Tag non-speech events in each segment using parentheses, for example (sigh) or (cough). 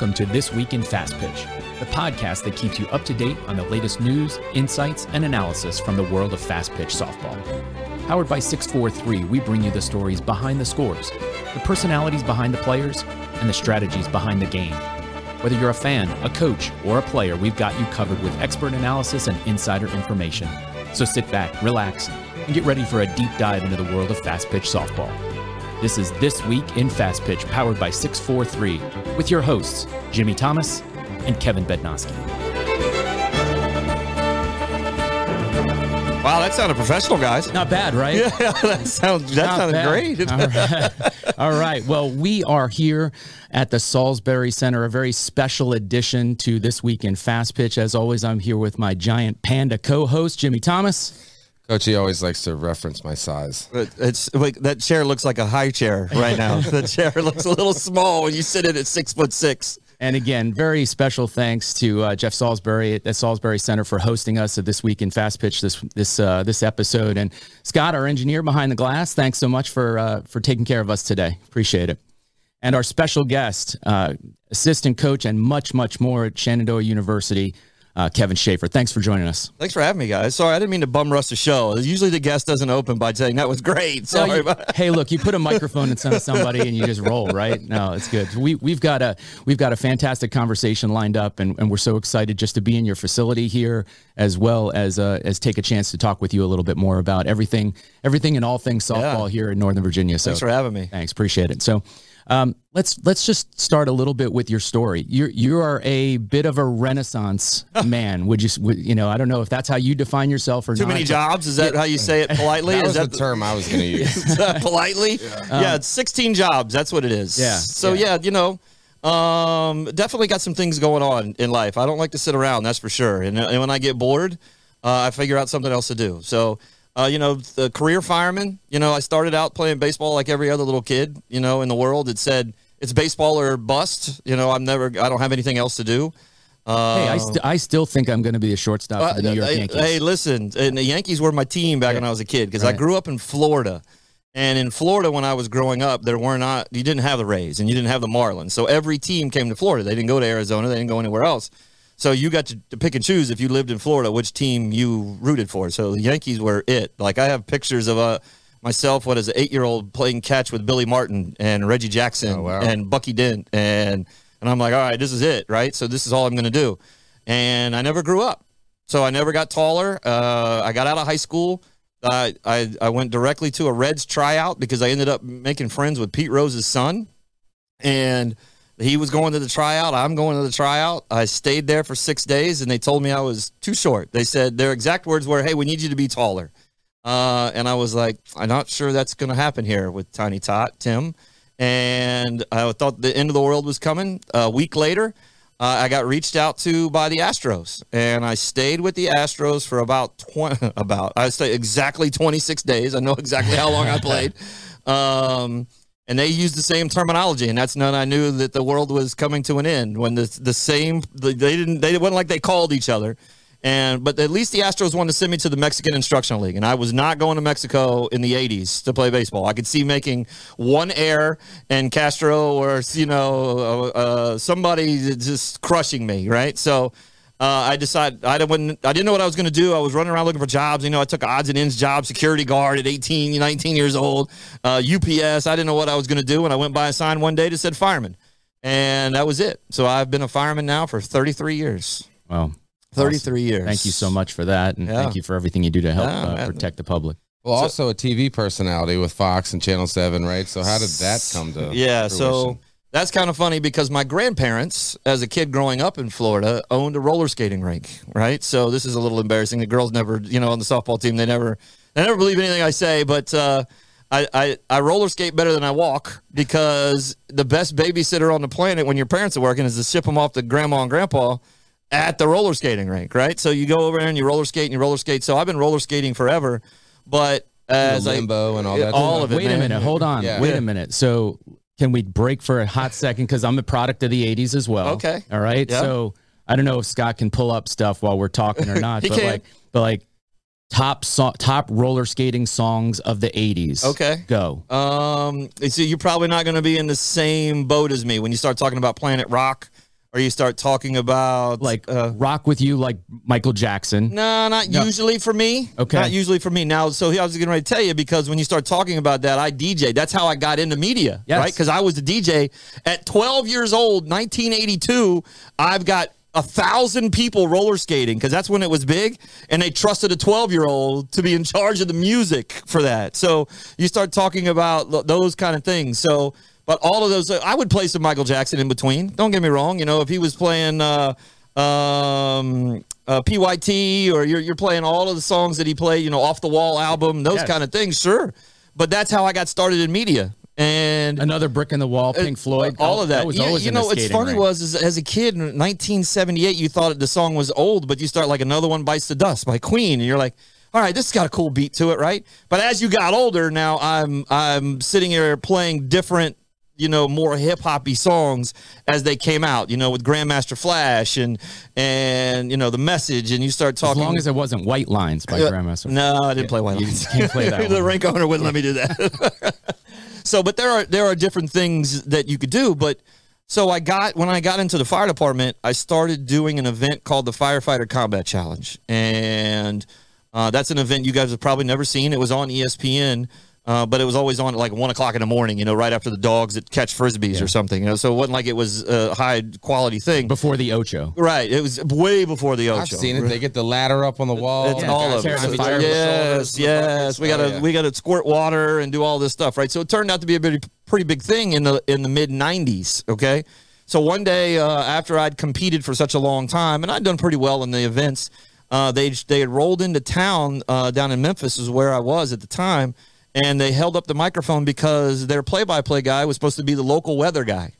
welcome to This Week in Fast Pitch, the podcast that keeps you up to date on the latest news, insights, and analysis from the world of fast pitch softball. Powered by 643, we bring you the stories behind the scores, the personalities behind the players, and the strategies behind the game. Whether you're a fan, a coach, or a player, we've got you covered with expert analysis and insider information. So sit back, relax, and get ready for a deep dive into the world of fast pitch softball. This is This Week in Fast Pitch, powered by 643, with your hosts, Jimmy Thomas and Kevin Bednowski. Wow, that sounded professional, guys. Not bad, right? Yeah, (laughs) that sounds that Not sounded bad. great. All right. (laughs) All right. Well, we are here at the Salisbury Center, a very special addition to This Week in Fast Pitch. As always, I'm here with my giant panda co host, Jimmy Thomas. Coachy always likes to reference my size. But It's like that chair looks like a high chair right now. (laughs) the chair looks a little small when you sit in at six foot six. And again, very special thanks to uh, Jeff Salisbury at the Salisbury Center for hosting us at this week in Fast Pitch this this uh, this episode. And Scott, our engineer behind the glass, thanks so much for uh, for taking care of us today. Appreciate it. And our special guest, uh, assistant coach, and much much more at Shenandoah University, uh, Kevin Shafer. Thanks for joining us. Thanks for having me, guys. Sorry, I didn't mean to bum rush the show. Usually the guest doesn't open by saying that was great. No, Sorry you- about hey, look, you put a microphone in front of somebody and you just roll, right? No, it's good. We we've got a we've got a fantastic conversation lined up, and, and we're so excited just to be in your facility here, as well as uh, as take a chance to talk with you a little bit more about everything everything and all things softball here in Northern Virginia. So Thanks for having me. Thanks, appreciate it. So, um, let's let's just start a little bit with your story. You you are a bit of a renaissance (laughs) man. Would you would, you know? I don't know if that's how you define yourself or Too not. many jobs? Is that how you say it (laughs) politely? That Is was that the term I was going to use. (laughs) Is that politely? Yeah. it's 16 jobs. That's what it is. Yeah, So yeah. yeah, you know, um, definitely got some things going on in life. I don't like to sit around. That's for sure. And, and when I get bored, uh, I figure out something else to do. So. Uh, you know, the career fireman. You know, I started out playing baseball like every other little kid. You know, in the world, it said it's baseball or bust. You know, I'm never. I don't have anything else to do. Uh, Hey, I, st- I still think I'm going to be a shortstop for the New York hey, Yankees. Hey, listen, and the Yankees were my team back when I was a kid because I grew up in Florida. And in Florida, when I was growing up, there were not, you didn't have the Rays and you didn't have the Marlins. So every team came to Florida. They didn't go to Arizona, they didn't go anywhere else. So you got to, to pick and choose if you lived in Florida, which team you rooted for. So the Yankees were it. Like I have pictures of uh, myself, what is an eight year old playing catch with Billy Martin and Reggie Jackson Oh, wow. and Bucky Dent. And, and I'm like, all right, this is it, right? So this is all I'm going to do. And I never grew up. So I never got taller. Uh, I got out of high school. I, I I went directly to a Reds tryout because I ended up making friends with Pete Rose's son, and he was going to the tryout. I'm going to the tryout. I stayed there for six days, and they told me I was too short. They said their exact words were, "Hey, we need you to be taller." Uh, and I was like, "I'm not sure that's going to happen here with Tiny Tot Tim." And I thought the end of the world was coming. A week later, uh, I got reached out to by the Astros, and I stayed with the Astros for about twenty. (laughs) About I stayed exactly twenty six days. I know exactly how long I played. (laughs) Um, and they used the same terminology, and that's when I knew that the world was coming to an end. When the the same they didn't they wasn't like they called each other. And but at least the Astros wanted to send me to the Mexican Instructional League, and I was not going to Mexico in the '80s to play baseball. I could see making one error and Castro or you know uh, uh, somebody just crushing me, right? So uh, I decided I didn't I didn't know what I was going to do. I was running around looking for jobs. You know, I took odds and ends job, security guard at 18, 19 years old, uh, UPS. I didn't know what I was going to do, and I went by a sign one day that said fireman, and that was it. So I've been a fireman now for 33 years. Well, 33 years. thank you so much for that, and Yeah. thank you for everything you do to help Yeah, uh, protect the public. Well, also a TV personality with Fox and Channel 7, right? So how did that come to Yeah, so fruition? That's kind of funny because my grandparents, as a kid growing up in Florida, owned a roller skating rink, right? So this is a little embarrassing. The girls never, you know, on the softball team, they never, they never believe anything I say, but uh, I, I, I roller skate better than I walk because the best babysitter on the planet when your parents are working is to ship them off to grandma and grandpa at the roller skating rink, right? So you go over there and you roller skate and you roller skate. So I've been roller skating forever, but as I, limbo and all that. all of it, Wait man. a minute, hold on, Yeah. wait a minute. So can we break for a hot (laughs) second? Because I'm a product of the '80s as well. Okay. all right. Yeah. So I don't know if Scott can pull up stuff while we're talking or (laughs) not, but can. like, but like top so- top roller skating songs of the '80s. Okay. go. Um, so you're probably not going to be in the same boat as me when you start talking about Planet Rock. Or you start talking about Like uh, rock with you, like Michael Jackson. no, not No. usually for me. Okay. Not usually for me. Now, so I was getting ready to tell you because when you start talking about that, I DJ. That's how I got into media, Yes. right? Because I was a DJ at 12 years old, 1982. I've got a thousand people roller skating because that's when it was big, and they trusted a 12 year old to be in charge of the music for that. So you start talking about those kind of things. So. But all of those, I would play some Michael Jackson in between. Don't get me wrong. You know, if he was playing uh, um, uh, PYT or you're, you're playing all of the songs that he played, you know, off the wall album, those Yes. kind of things, sure. But that's how I got started in media. And Another brick in the wall, Pink Floyd, all of that. was you, always you know, what's funny rink. was as a kid in 1978, you thought the song was old, but you start like another one bites the dust by Queen, and you're like, all right, this has got a cool beat to it, right? But as you got older, now I'm I'm sitting here playing different. You know, more hip hoppy songs as they came out. You know, with Grandmaster Flash and and you know the message, and you start talking. as long as it wasn't White Lines by Uh, Grandmaster. No, I didn't play White You Lines. can't play that (laughs) the rink owner wouldn't let me do that. (laughs) so, but there are there are different things that you could do. But so I got when I got into the fire department, I started doing an event called the Firefighter Combat Challenge, and uh, that's an event you guys have probably never seen. It was on ESPN. Uh, but it was always on at like one o'clock in the morning, you know, right after the dogs that catch frisbees or something, you know. So it wasn't like it was a high quality thing. Before the Ocho. right. It was way before the Ocho. I've seen it. They get the ladder up on the wall. It's Yeah, all of it. the yes, yes. We gotta Oh, yeah. we gotta squirt water and do all this stuff, right? So it turned out to be a pretty pretty big thing in the in the mid '90s. Okay, so one day uh, after I'd competed for such a long time and I'd done pretty well in the events, uh, they they had rolled into town uh, down in Memphis, is where I was at the time, and they held up the microphone because their play-by-play guy was supposed to be the local weather guy.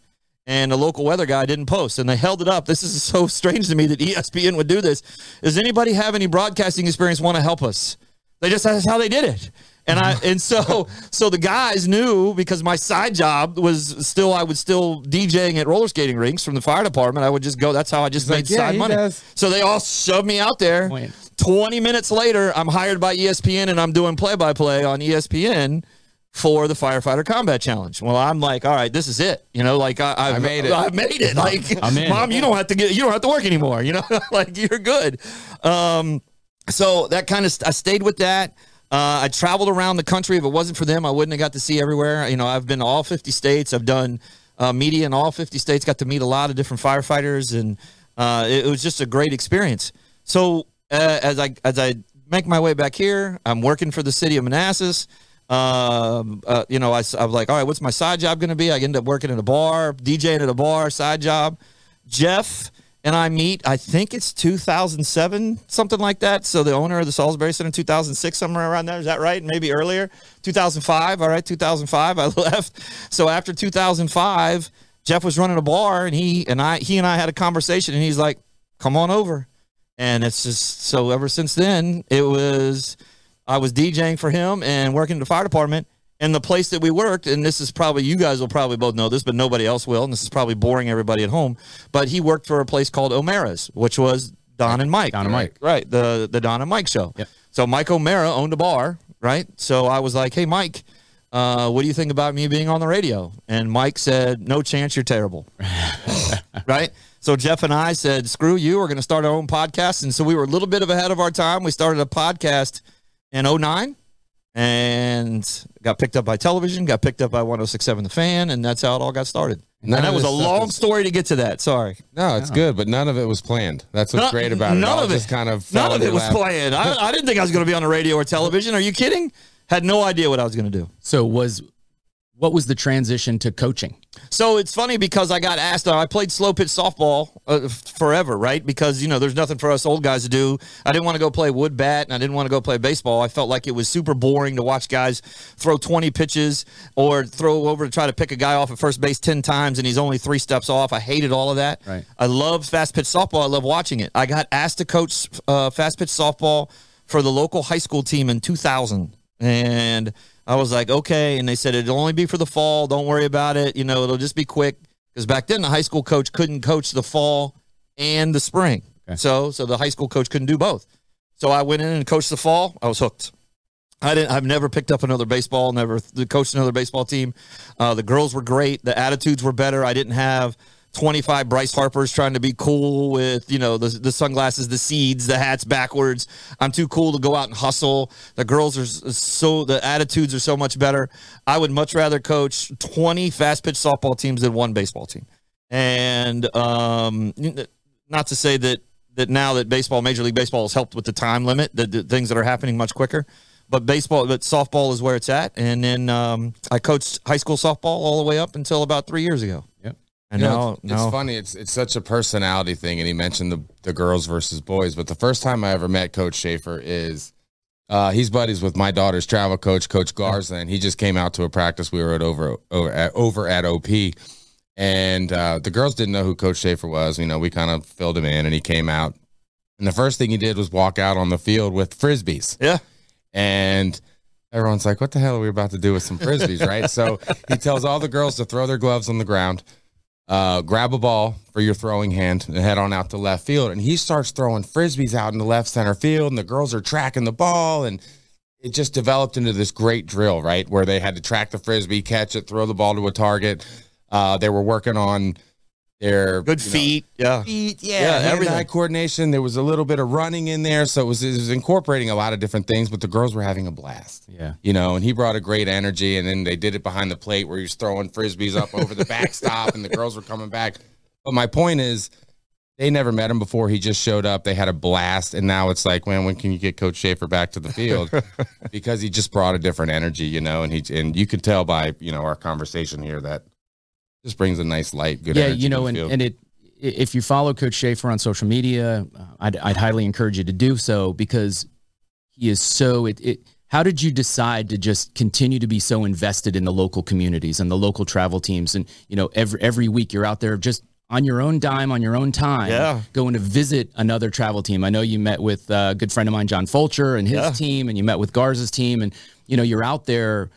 And the local weather guy didn't post and they held it up. This is (laughs) so strange to me that espn would do this. Does anybody have any broadcasting experience want to help us they just that's how they did it and i (laughs) and so so the guys knew because my side job was still i was still djing at roller skating rinks from the fire department i would just go that's how i just He's made like, "Yeah, side money does." so they all shoved me out there Wait. 20 minutes later i'm hired by espn and i'm doing play-by-play on E espn for the firefighter combat challenge. Well, I'm like, all right, this is it. You know, like I, I've, I made it. I made it. Like, mom, you don't have to get, you don't have to work anymore. You know, (laughs) like you're good. Um, so that kind of, I stayed with that. Uh, I traveled around the country. If it wasn't for them, I wouldn't have got to see everywhere. You know, I've been to all 50 states. I've done uh, media in all 50 states. Got to meet a lot of different firefighters, and uh, it, it was just a great experience. So uh, as I as I make my way back here, I'm working for the city of Manassas. Um, uh, you know, I was like, all right, what's my side job going to be? I end up working at a bar, DJing at a bar, side job. Jeff and I meet, I think it's 2007, something like that. So the owner of the Salisbury Center, 2006, somewhere around there. Is that right? Maybe earlier? 2005. All right, 2005. I (laughs) left. So after 2005, Jeff was running a bar, and he and I, he and I had a conversation, and he's like, "Come on over." And it's just so ever since then, it was I was DJing for him and working in the fire department. And the place that we worked, and this is probably you guys will probably both know this, but nobody else will. And this is probably boring everybody at home. But he worked for a place called O'Mara's, which was Don and Mike. Don and Mike. Right. The the Don and Mike show. Yep. So Mike O'Mara owned a bar, right? So I was like, Hey Mike, uh, what do you think about me being on the radio? And Mike said, No chance, you're terrible. (laughs) right? So Jeff and I said, "Screw you! We're going to start our own podcast." And so we were a little bit of ahead of our time. We started a podcast in 09 and got picked up by television, got picked up by 1067 The Fan, and that's how it all got started. None and that was a long is- story to get to that. Sorry. No, it's good, but none of it was planned. That's what's None- great about it. None all of it kind of none of it was lap. planned. I, I didn't think I was going to be on the radio or television. Are you kidding? Had no idea what I was going to do. So was what was the transition to coaching? So it's funny because I got asked. I played slow pitch softball uh, forever, right? Because you know there's nothing for us old guys to do. I didn't want to go play wood bat, and I didn't want to go play baseball. I felt like it was super boring to watch guys throw 20 pitches or throw over to try to pick a guy off at first base 10 times, and he's only three steps off. I hated all of that. Right. I love fast pitch softball. I love watching it. I got asked to coach uh, fast pitch softball for the local high school team in 2000, and I was like, okay. And they said it'll only be for the fall. Don't worry about it. You know, it'll just be quick. Because back then, the high school coach couldn't coach the fall and the spring. Okay. So, so the high school coach couldn't do both. So I went in and coached the fall. I was hooked. I didn't. I've never picked up another baseball. Never th- coached another baseball team. Uh, the girls were great. The attitudes were better. I didn't have 25 Bryce Harper's trying to be cool with, you know, the, the sunglasses, the seeds, the hats backwards. I'm too cool to go out and hustle. The girls are so, the attitudes are so much better. I would much rather coach 20 fast pitch softball teams than one baseball team. And um, not to say that, that now that baseball, Major League Baseball has helped with the time limit, the, the things that are happening much quicker but baseball, but softball is where it's at. And then um, I coached high school softball all the way up until about three years ago. And You now, know, it's, now it's funny. It's it's such a personality thing, and he mentioned the the girls versus boys. But the first time I ever met Coach Shafer is uh, he's buddies with my daughter's travel coach, Coach Garza, and he just came out to a practice we were at over over at, over at OP, and uh, the girls didn't know who Coach Shafer was. You know, we kind of filled him in, and he came out, and the first thing he did was walk out on the field with frisbees yeah, and everyone's like, "What the hell are we about to do with some frisbees?" right? So he tells all the girls to throw their gloves on the ground, uh, grab a ball for your throwing hand, and head on out to left field. And he starts throwing frisbees out in the left center field, and the girls are tracking the ball, and it just developed into this great drill, right? Where they had to track the frisbee, catch it, throw the ball to a target. Uh, they were working on their good you know, feet. yeah. feet, yeah, Yeah, hand-eye everything. coordination. There was a little bit of running in there, so it was, it was incorporating a lot of different things. But the girls were having a blast, Yeah. you know. And he brought a great energy, and then they did it behind the plate where he was throwing frisbees up over the backstop, and the girls were coming back. But my point is, they never met him before. He just showed up. They had a blast, and now it's like, man, when can you get Coach Shafer back to the field? (laughs) because he just brought a different energy, you know. And he and you can tell by you know our conversation here that just brings a nice light, good yeah, you know, and, and it if you follow Coach Shafer on social media, uh, I'd, I'd highly encourage you to do so because he is so. It, it. How did you decide to just continue to be so invested in the local communities and the local travel teams? And you know, every every week you're out there just on your own dime, on your own time, Yeah. going to visit another travel team. I know you met with uh, a good friend of mine, John Fulcher, and his Yeah. team, and you met with Garza's team, and you know, you're out there.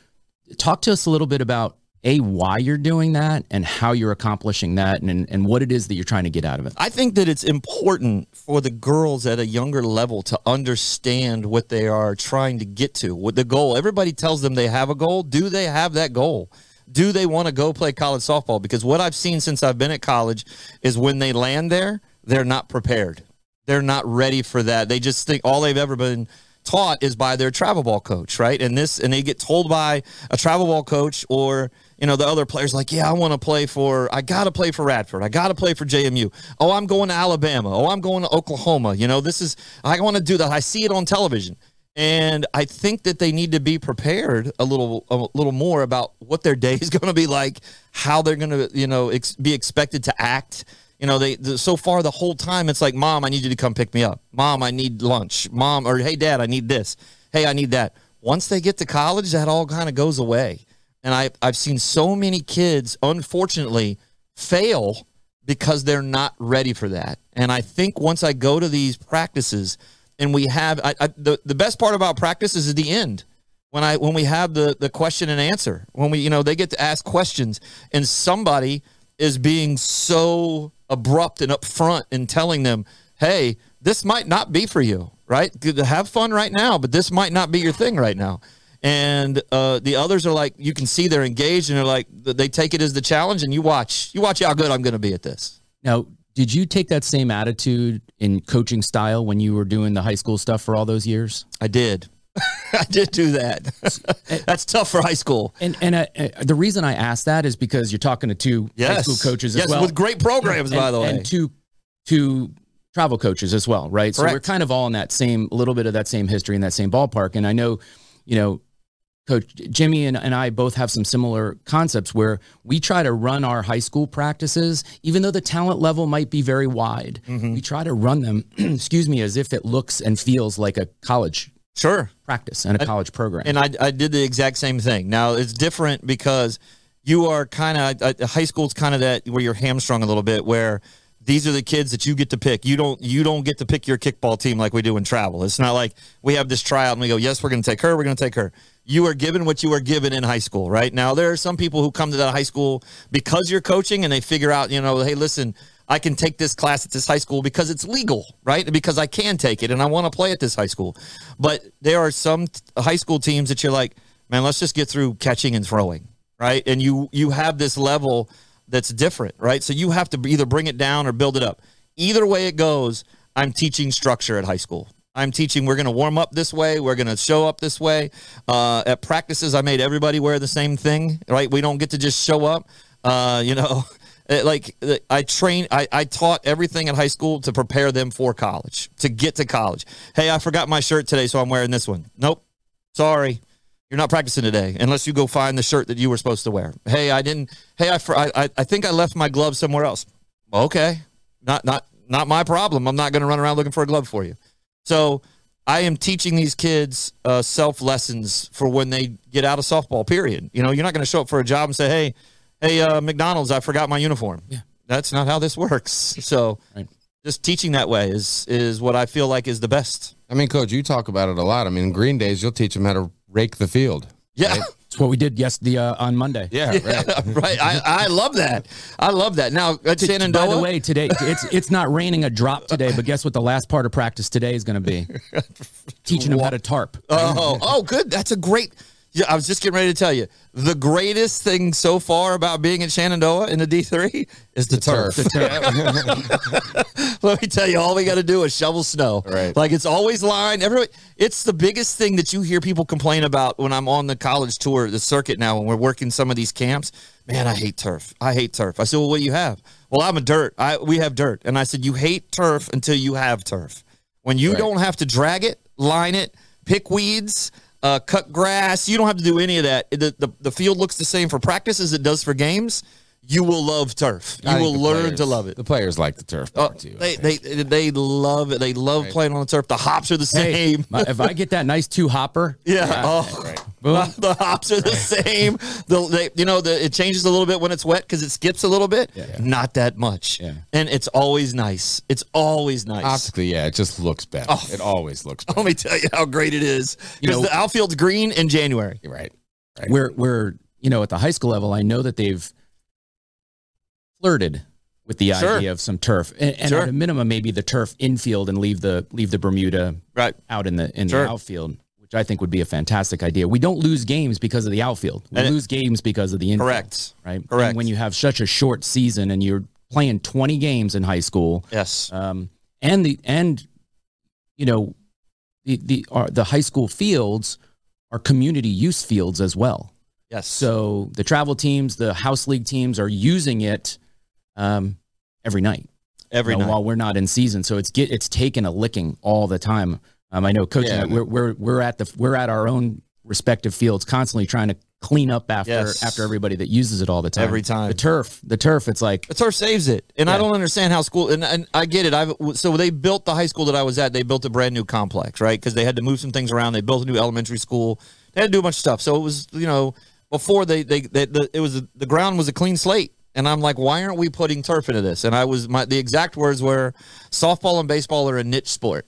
Talk to us a little bit about a why you're doing that and how you're accomplishing that and, and what it is that you're trying to get out of it I think that it's important for the girls at a younger level to understand what they are trying to get to, what the goal. Everybody tells them they have a goal. Do they have that goal? Do they want to go play college softball? Because what I've seen since I've been at college is when they land there, they're not prepared. They're not ready for that. They just think all they've ever been taught is by their travel ball coach, right? And this, and they get told by a travel ball coach or you know the other players like, yeah, I want to play for, I got to play for Radford, I got to play for JMU. Oh, I'm going to Alabama. Oh, I'm going to Oklahoma. You know, this is, I want to do that. I see it on television. And I think that they need to be prepared a little, a little more about what their day is (laughs) going to be like, how they're going to, you know, ex- be expected to act. You know, they the, so far the whole time it's like, Mom, I need you to come pick me up. Mom, I need lunch. Mom, or Hey, Dad, I need this. Hey, I need that. Once they get to college, that all kind of goes away. And I I've seen so many kids, unfortunately, fail because they're not ready for that. And I think once I go to these practices and we have I, I, the the best part about practice is at the end when I when we have the the question and answer when we you know they get to ask questions and somebody is being so abrupt and upfront and telling them, hey, this might not be for you, right? Have fun right now, but this might not be your thing right now. And uh, the others are like, you can see they're engaged and they're like, they take it as the challenge, and you watch, you watch how good I'm going to be at this. now did you take that same attitude in coaching style when you were doing the high school stuff for all those years I did. (laughs) I did do that. (laughs) That's tough for high school. and and uh, uh, the reason i asked that is because you're talking to two high school coaches yes, as well with great programs, and, by the way. and two two travel coaches as well, right? So we're kind of all in that same little bit of that same history in that same ballpark. And I know, you know, Coach Jimmy and, and I both have some similar concepts where we try to run our high school practices, even though the talent level might be very wide. Mm-hmm. We try to run them, (clears throat) excuse me, as if it looks and feels like a college sure. practice and a college program. And I, I did the exact same thing. Now it's different because you are kind of high school's kind of that where you're hamstrung a little bit where these are the kids that you get to pick. You don't you don't get to pick your kickball team like we do in travel. It's not like we have this tryout and we go, yes, we're going to take her, we're going to take her. You are given what you are given in high school, right? Now there are some people who come to that high school because you're coaching and they figure out, you know, hey, listen, I can take this class at this high school because it's legal, right? Because I can take it and I want to play at this high school. But there are some t- high school teams that you're like, man, let's just get through catching and throwing, right? And you you have this level that's different, right? So you have to either bring it down or build it up. Either way it goes, I'm teaching structure at high school. I'm teaching we're going to warm up this way, we're going to show up this way. Uh, at practices, I made everybody wear the same thing, right? We don't get to just show up. Uh, you know, (laughs) like I train, I, I taught everything at high school to prepare them for college, to get to college. Hey, I forgot my shirt today, so I'm wearing this one. Nope, sorry. You're not practicing today unless you go find the shirt that you were supposed to wear. Hey, I didn't. Hey, I, I, I think I left my glove somewhere else. Okay, not not not my problem. I'm not going to run around looking for a glove for you. So I am teaching these kids uh, self lessons for when they get out of softball. Period. You know, you're not going to show up for a job and say, "Hey, hey, uh, McDonald's, I forgot my uniform." Yeah, that's not how this works. So. Right. Just teaching that way is is what I feel like is the best. I mean, coach, you talk about it a lot. I mean, Green Days, you'll teach them how to rake the field. Yeah. Right? (laughs) It's what we did yesterday uh, on Monday. Yeah, yeah (laughs) right. right. I, I love that. I love that. Now at Shenandoah. By the way, today it's it's not raining a drop today, but guess what? The last part of practice today is going to be (laughs) teaching them how to tarp. Oh, oh, good. That's a great. Yeah, I was just getting ready to tell you the greatest thing so far about being in Shenandoah in the D three is the, the turf. turf. The turf. (laughs) Let me tell you, all we got to do is shovel snow. Right, like it's always lined. Everybody, it's the biggest thing that you hear people complain about when I'm on the college tour, the circuit now, when we're working some of these camps. Man, I hate turf. I hate turf. I said, well, what do you have? Well, I'm a dirt. I we have dirt, and I said, you hate turf until you have turf. When you right. don't have to drag it, line it, pick weeds uh, cut grass. You don't have to do any of that. The, the, the field looks the same for practice as it does for games. You will love turf. You will learn players, to love it. The players like the turf uh, too. They, they they love it. They love right. playing on the turf. The hops are the same. Hey, if I get that nice two hopper, (laughs) yeah, yeah oh, right. (laughs) the, the, hops are the same. The they, you know the, it changes a little bit when it's wet because it skips a little bit. Yeah, yeah. Not that much. Yeah. and it's always nice. It's always nice. Optically, yeah, it just looks better. Oh, it always looks. better. (laughs) Let me tell you how great it is. Because the outfield's green in January. Right. right. We're we're you know at the high school level. I know that they've flirted with the sure. idea of some turf, and, and sure. at a minimum, maybe the turf infield and leave the leave the Bermuda right out in the in sure. the outfield, which I think would be a fantastic idea. We don't lose games because of the outfield. We and lose it, games because of the infield. Correct. Right. Correct. And when you have such a short season and you're playing 20 games in high school, yes, um, and the and you know the the uh, the high school fields are community use fields as well. Yes. So the travel teams, the house league teams are using it um, every night. Every you know, night. while we're not in season, so it's get it's taken a licking all the time. Um, I know, coach, yeah, we're, we're we're at the we're at our own respective fields, constantly trying to clean up after yes. after everybody that uses it all the time. Every time the turf, the turf, it's like the turf saves it, and yeah. I don't understand how school and, and I get it. I've so they built the high school that I was at. They built a brand new complex, right? Because they had to move some things around. They built a new elementary school. They had to do a bunch of stuff. So it was you know before they they, they the, it was the ground was a clean slate and I'm like, why aren't we putting turf into this? And I was my the exact words were, softball and baseball are a niche sport.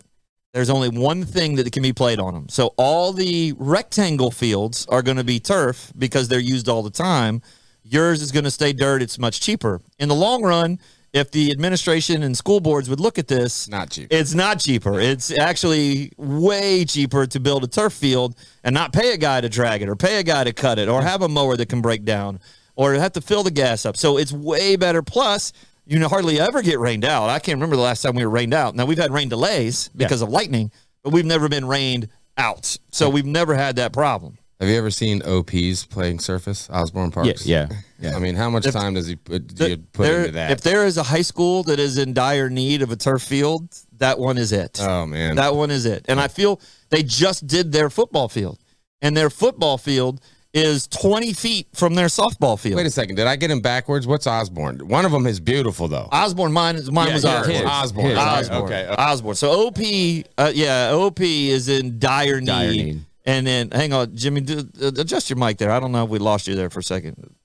There's only one thing that can be played on them. So all the rectangle fields are going to be turf because they're used all the time. Yours is going to stay dirt. It's much cheaper in the long run. If the administration and school boards would look at this, not cheap. It's not cheaper. It's actually way cheaper to build a turf field and not pay a guy to drag it or pay a guy to cut it or have a mower that can break down or have to fill the gas up. So it's way better. Plus, you hardly ever get rained out. I can't remember the last time we were rained out. Now we've had rain delays because yeah. of lightning, but we've never been rained out. So we've never had that problem. Have you ever seen OPs playing surface, Osbourn Parks? Yeah, yeah. (laughs) yeah. I mean, how much if, time does he put, do you put there, into that? If there is a high school that is in dire need of a turf field, that one is it. Oh man, that one is it. And I feel they just did their football field, and their football field is 20 feet from their softball field. Wait a second. Did I get him backwards? What's Osbourn? One of them is beautiful, though. Osbourn, mine, mine yeah, was Osbourn. Osbourn. His. Osbourn. Okay, okay. Osbourn. So OP, uh, yeah, OP is in dire need. Dire need. And then, hang on, Jimmy, do, uh, adjust your mic there. I don't know if we lost you there for a second.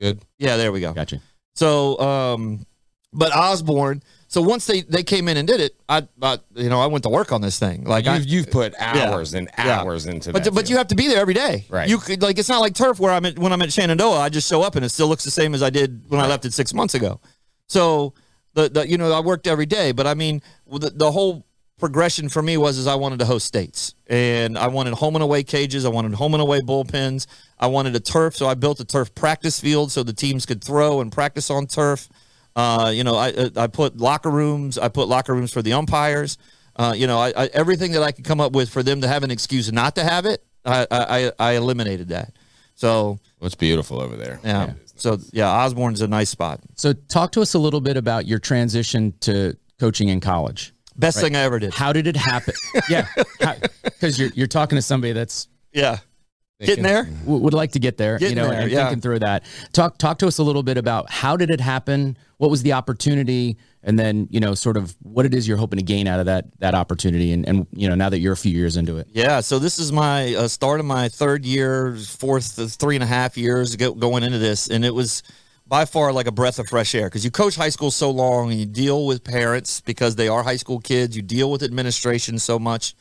Good. Yeah, there we go. Gotcha. So, um, but Osbourn – so once they, they came in and did it, I, I you know I went to work on this thing. Like you've, I, you've put hours yeah, and hours yeah. into but, that. But you have to be there every day. Right. You could like it's not like turf where I'm at, when I'm at Shenandoah. I just show up and it still looks the same as I did when right. I left it six months ago. So the, the you know I worked every day, but I mean the the whole progression for me was is I wanted to host states and I wanted home and away cages. I wanted home and away bullpens. I wanted a turf, so I built a turf practice field so the teams could throw and practice on turf. Uh, you know, I I put locker rooms. I put locker rooms for the umpires. Uh, you know, I, I, everything that I could come up with for them to have an excuse not to have it, I I, I eliminated that. So What's beautiful over there? yeah. So yeah, Osbourn's a nice spot. So talk to us a little bit about your transition to coaching in college. Best thing I ever did. How did it happen? (laughs) yeah, because you're you're talking to somebody that's Yeah. Getting there. would like to get there, you know, there, and yeah. thinking through that. Talk talk to us a little bit about how did it happen? What was the opportunity? And then, you know, sort of what it is you're hoping to gain out of that that opportunity and, and you know, now that you're a few years into it. Yeah, so this is my uh, start of my third year, fourth, uh, three and a half years go, going into this, and it was by far like a breath of fresh air because you coach high school so long and you deal with parents because they are high school kids. You deal with administration so much.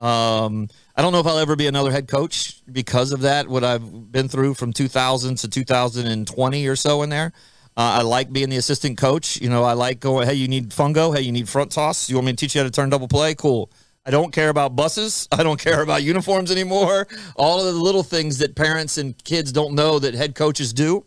Um, I don't know if I'll ever be another head coach because of that. What I've been through from 2000 to 2020 or so in there. Uh, I like being the assistant coach. You know, I like going, hey, you need fungo. Hey, you need front toss. You want me to teach you how to turn double play? Cool. I don't care about buses. (laughs) I don't care about uniforms anymore. All of the little things that parents and kids don't know that head coaches do.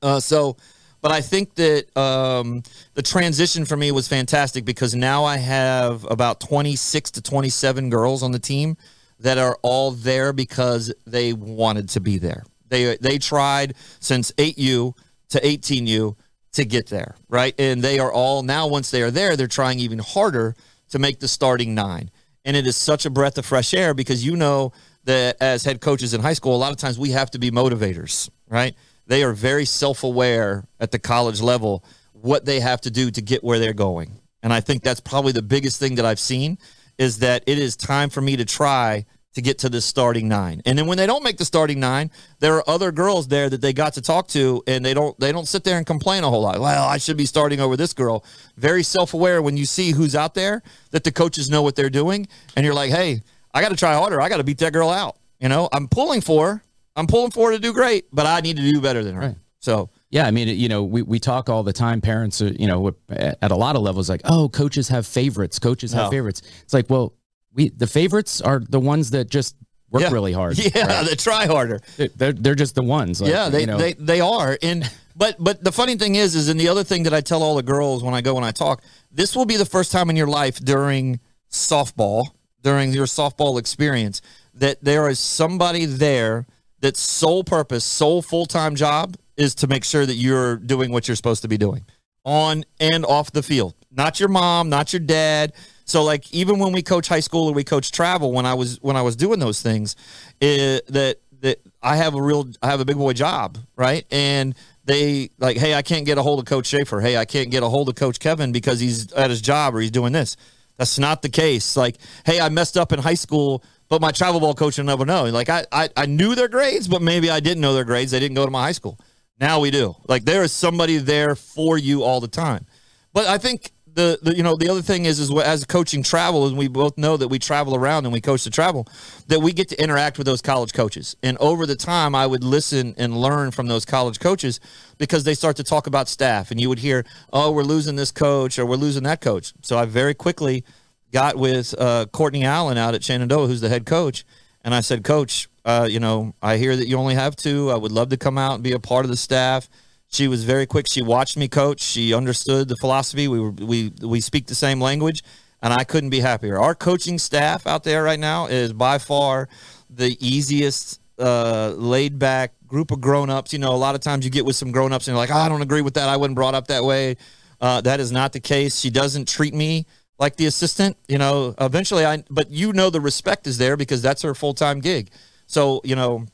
Uh, so, but I think that um, the transition for me was fantastic because now I have about 26 to 27 girls on the team that are all there because they wanted to be there. They they tried since 8U to 18U to get there, right? And they are all now once they are there, they're trying even harder to make the starting nine. And it is such a breath of fresh air because you know that as head coaches in high school, a lot of times we have to be motivators, right? They are very self aware at the college level what they have to do to get where they're going. And I think that's probably the biggest thing that I've seen is that it is time for me to try to get to the starting nine. And then when they don't make the starting nine, there are other girls there that they got to talk to and they don't they don't sit there and complain a whole lot. Well, I should be starting over this girl. Very self-aware when you see who's out there that the coaches know what they're doing and you're like, "Hey, I got to try harder. I got to beat that girl out." You know, I'm pulling for her. I'm pulling for her to do great, but I need to do better than her. Right. So, Yeah, I mean, you know, we, we talk all the time. Parents, are, you know, at a lot of levels, like, oh, coaches have favorites. Coaches have No. favorites. It's like, well, we the favorites are the ones that just work yeah. really hard. (laughs) Yeah, right? they try harder. They're- they're just the ones. Like, yeah, they, you know, they they are. And but but the funny thing is, is and the other thing that I tell all the girls when I go and I talk, this will be the first time in your life during softball, during your softball experience, that there is somebody there that's sole purpose, sole full time job is to make sure that you're doing what you're supposed to be doing on and off the field. Not your mom, not your dad. So like even when we coach high school or we coach travel, when I was when I was doing those things, it, that that I have a real I have a big boy job, right? And they like, hey, I can't get a hold of Coach Shafer. Hey, I can't get a hold of Coach Kevin because he's at his job or he's doing this. That's not the case. Like, hey, I messed up in high school, but my travel ball coach will never know. Like I, I I knew their grades, but maybe I didn't know their grades. They didn't go to my high school. Now we do. Like there is somebody there for you all the time. But I think the, the you know the other thing is is as coaching travel, and we both know that we travel around and we coach the travel, that we get to interact with those college coaches. And over the time, I would listen and learn from those college coaches because they start to talk about staff, and you would hear, "Oh, we're losing this coach or we're losing that coach." So I very quickly got with uh, Courtney Allen out at Shenandoah, who's the head coach, and I said, "Coach, uh, you know, I hear that you only have two. I would love to come out and be a part of the staff." She was very quick. She watched me coach. She understood the philosophy. We were, we we speak the same language, and I couldn't be happier. Our coaching staff out there right now is by far the easiest, uh, laid back group of grown ups. You know, a lot of times you get with some grown ups and you're like, I don't agree with that. I wasn't brought up that way. Uh, that is not the case. She doesn't treat me like the assistant. You know, eventually I, but you know the respect is there because that's her full time gig. So you know,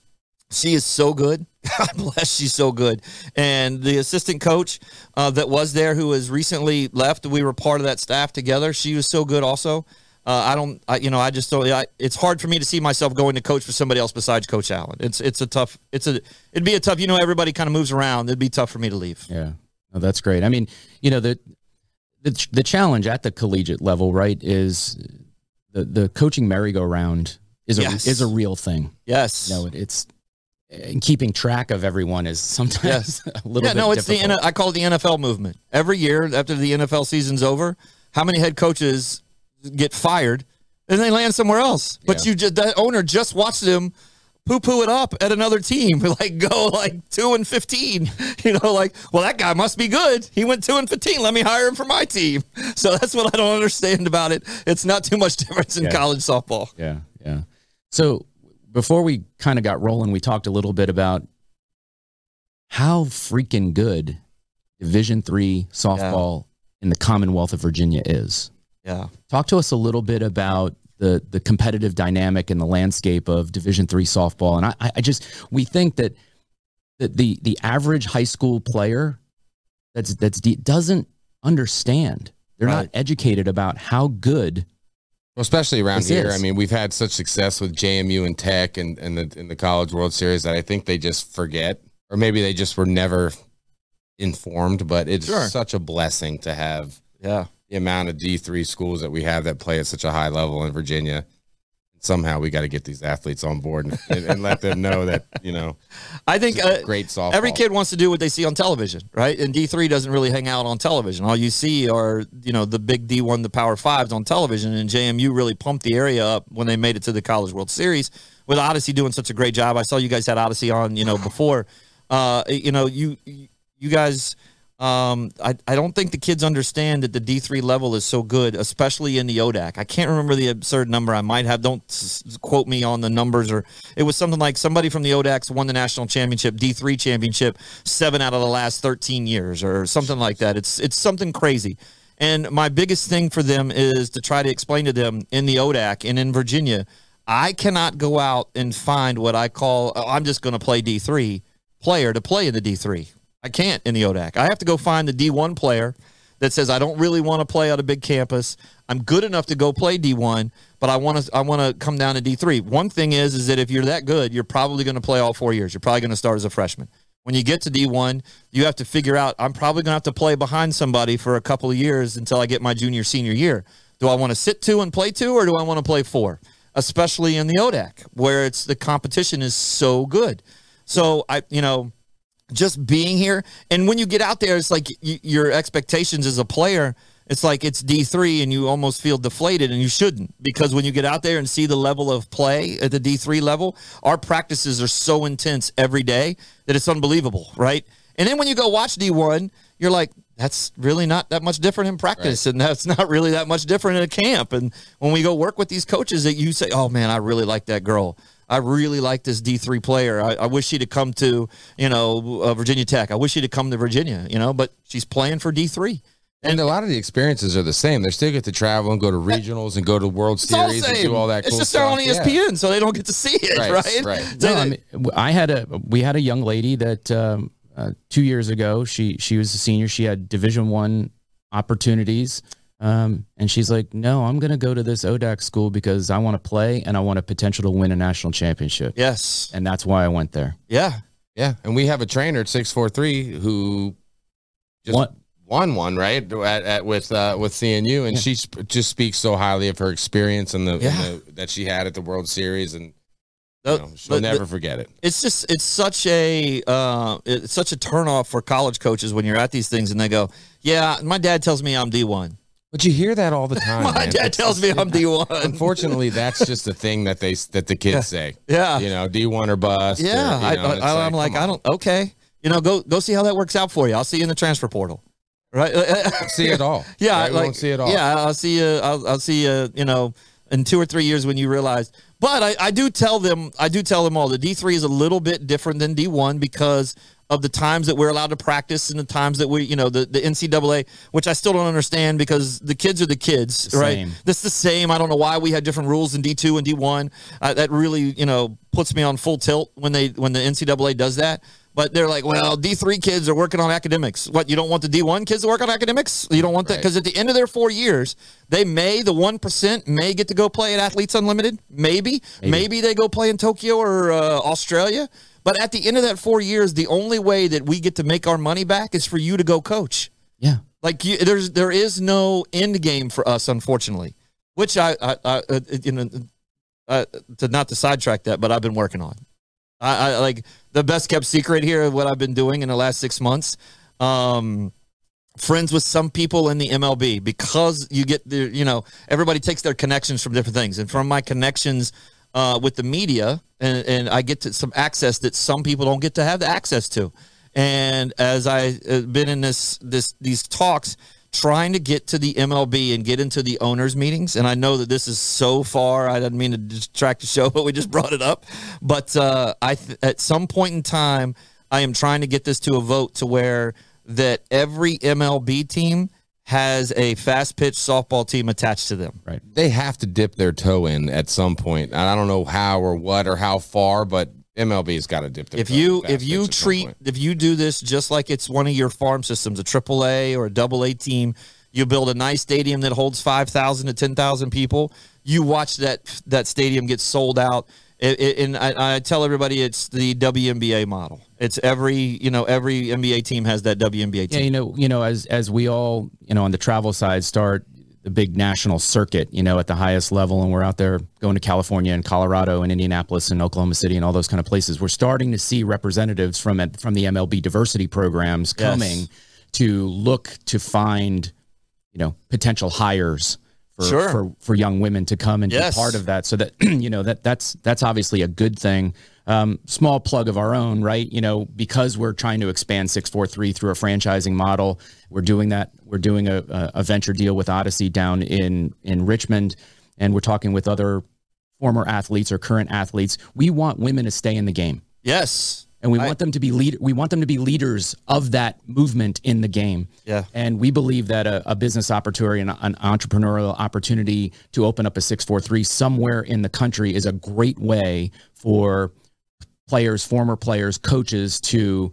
she is so good. (laughs) God bless, she's so good. And the assistant coach uh, that was there, who has recently left, we were part of that staff together. She was so good, also. Uh, I don't, I, you know, I just don't. I, it's hard for me to see myself going to coach for somebody else besides Coach Allen. It's it's a tough. It's a it'd be a tough. You know, everybody kind of moves around. It'd be tough for me to leave. Yeah, oh, that's great. I mean, you know, the the the challenge at the collegiate level, right, is the the coaching merry-go-round is a Yes. is a real thing. Yes. You know, it, it's and keeping track of everyone is sometimes (laughs) a little yeah, bit no, it's difficult. the I call it the NFL movement. Every year after the NFL season's over, how many head coaches get fired, and they land somewhere else. But Yeah. you just that owner just watched them poo poo it up at another team, (laughs) like go like two and fifteen. (laughs) You know, like well that guy must be good. He went two and fifteen. Let me hire him for my team. So that's what I don't understand about it. It's not too much difference in Yeah. college softball. Yeah, yeah. So before we kind of got rolling, we talked a little bit about how freaking good Division three softball in the Commonwealth of Virginia is. Yeah. Talk to us a little bit about the the competitive dynamic and the landscape of Division three softball. And I, I just we think that that the the average high school player that's that's doesn't understand. They're Right. not educated about how good. Well, especially around This here. is. I mean, we've had such success with JMU and Tech and, and the in the College World Series that I think they just forget, or maybe they just were never informed. But it's Sure. such a blessing to have Yeah. the amount of D three schools that we have that play at such a high level in Virginia. Somehow we got to get these athletes on board and, and, and let them know that you know (laughs) I think uh, great softball. Every kid wants to do what they see on television, right? And D three doesn't really hang out on television. All you see are you know the big D one, the Power Fives on television. And JMU really pumped the area up when they made it to the College World Series with Odicci doing such a great job. I saw you guys had Odicci on, you know, before. Uh, you know, you you guys. Um, I, I don't think the kids understand that the D3 level is so good, especially in the ODAC. I can't remember the absurd number. I might have, don't s- quote me on the numbers, or it was something like somebody from the ODACs won the national championship, D3 championship, seven out of the last 13 years, or something like that. It's, it's something crazy. And my biggest thing for them is to try to explain to them in the ODAC and in Virginia, I cannot go out and find what I call, oh, I'm just going to play D3 player to play in the D3. I can't in the ODAC. I have to go find the D1 player that says I don't really want to play on a big campus. I'm good enough to go play D1, but I want to I want to come down to D3. One thing is is that if you're that good, you're probably going to play all 4 years. You're probably going to start as a freshman. When you get to D1, you have to figure out I'm probably going to have to play behind somebody for a couple of years until I get my junior senior year. Do I want to sit two and play two or do I want to play four? Especially in the ODAC where it's the competition is so good. So I you know just being here. And when you get out there, it's like y- your expectations as a player. It's like it's D three, and you almost feel deflated, and you shouldn't because when you get out there and see the level of play at the D three level, our practices are so intense every day that it's unbelievable, right? And then when you go watch D one, you're like, that's really not that much different in practice, and that's (laughs) not really that much different in a camp. And when we go work with these coaches, that you say, oh man, I really like that girl. I really like this D three player. I, I wish she'd have come to you know uh, Virginia Tech. I wish she'd have come to Virginia. You know, but she's playing for D three. And a lot of the experiences are the same. They still get to travel and go to regionals and go to World It's all Series and do all that it's cool just stuff. they're on E Yeah. ESPN, so they don't get to see it, Right, right? right. They- (laughs) No, I mean, w- I had a we had a young lady that um, uh, two years ago she she was a senior. She had Division One opportunities, um, and she's like, "No, I'm going to go to this ODAC school because I want to play and I want a potential to win a national championship." yes, And that's why I went there. yeah, Yeah, and we have a trainer at six four three who just What? won one right at, at with uh, with CNU, and Yeah. she sp- just speaks so highly of her experience and the, and Yeah. the that she had at the World Series, and you know, she'll the- never the- forget it. it's just it's such a uh, it's such a turnoff for college coaches when you're at these things and they go, "Yeah, my dad tells me I'm D one. But you hear that all the time. (laughs) My man. dad It's- tells me I'm D one." Unfortunately, that's just the thing that they that the kids say. Yeah, You know, D one or bust. or, yeah. you I, know, I, I'm like, come I don't. Okay, you know, go go see how that works out for you. I'll see you in the transfer portal, right? (laughs) see it all. Yeah, right? like, won't see it all. Yeah, I'll see you. I'll, I'll see you. You know, in two or three years when you realize. But I, I do tell them. I do tell them all. The D three is a little bit different than D one because of the times that we're allowed to practice and the times that we, you know, the, the NCAA, which I still don't understand because the kids are the kids, the right? same. That's the same. I don't know why we had different rules in D two and D one. Uh, that really, you know, puts me on full tilt when they when the NCAA does that. But they're like, well, D three kids are working on academics. What you don't want the D one kids to work on academics? You don't want that because at the end of their four years, they may the one percent may get to go play at Athletes Unlimited. Maybe, maybe, they go play in Tokyo or uh, Australia. But at the end of that four years, the only way that we get to make our money back is for you to go coach. Yeah. Like you, there's there is no end game for us, unfortunately. Which I, I, I uh, you know, uh, to not to sidetrack that, but I've been working on. I, I like the best kept secret here of what I've been doing in the last six months. Um, friends with some people in the MLB because you get the you know everybody takes their connections from different things, and from my connections uh, with the media, and, and I get to some access that some people don't get to have the access to. And as I've been in this this these talks, trying to get to the MLB and get into the owners meetings, and I know that this is so far. I didn't mean to distract the show, (laughs) but we just brought it up. But uh, I th- at some point in time, I am trying to get this to a vote to where that every MLB team has a fast pitch softball team attached to them. Right. They have to dip their toe in at some point. And I don't know how or what or how far, but MLB's got to dip their If toe you in if you treat if you do this just like it's one of your farm systems, a triple A or a double A team, you build a nice stadium that holds five thousand to ten thousand people. You watch that that stadium get sold out. It, it, and I, I tell everybody it's the WNBA model. It's every you know every NBA team has that WNBA team. Yeah, you know, you know, as as we all, you know, on the travel side start the big national circuit, you know, at the highest level, and we're out there going to California and Colorado and Indianapolis and Oklahoma City and all those kind of places. We're starting to see representatives from from the MLB diversity programs Yes. coming to look to find, you know, potential hires. For, Sure. for for young women to come and Yes. be part of that, so that (clears throat) you know that that's that's obviously a good thing. Um, small plug of our own, right? You know, because we're trying to expand six four three through a franchising model, we're doing that. We're doing a, a, a venture deal with Odicci down in in Richmond, and we're talking with other former athletes or current athletes. We want women to stay in the game, Yes. And we I- want them to be lead. We want them to be leaders of that movement in the game. Yeah. And we believe that a, a business opportunity and an entrepreneurial opportunity to open up a 643 somewhere in the country is a great way for players, former players, coaches to,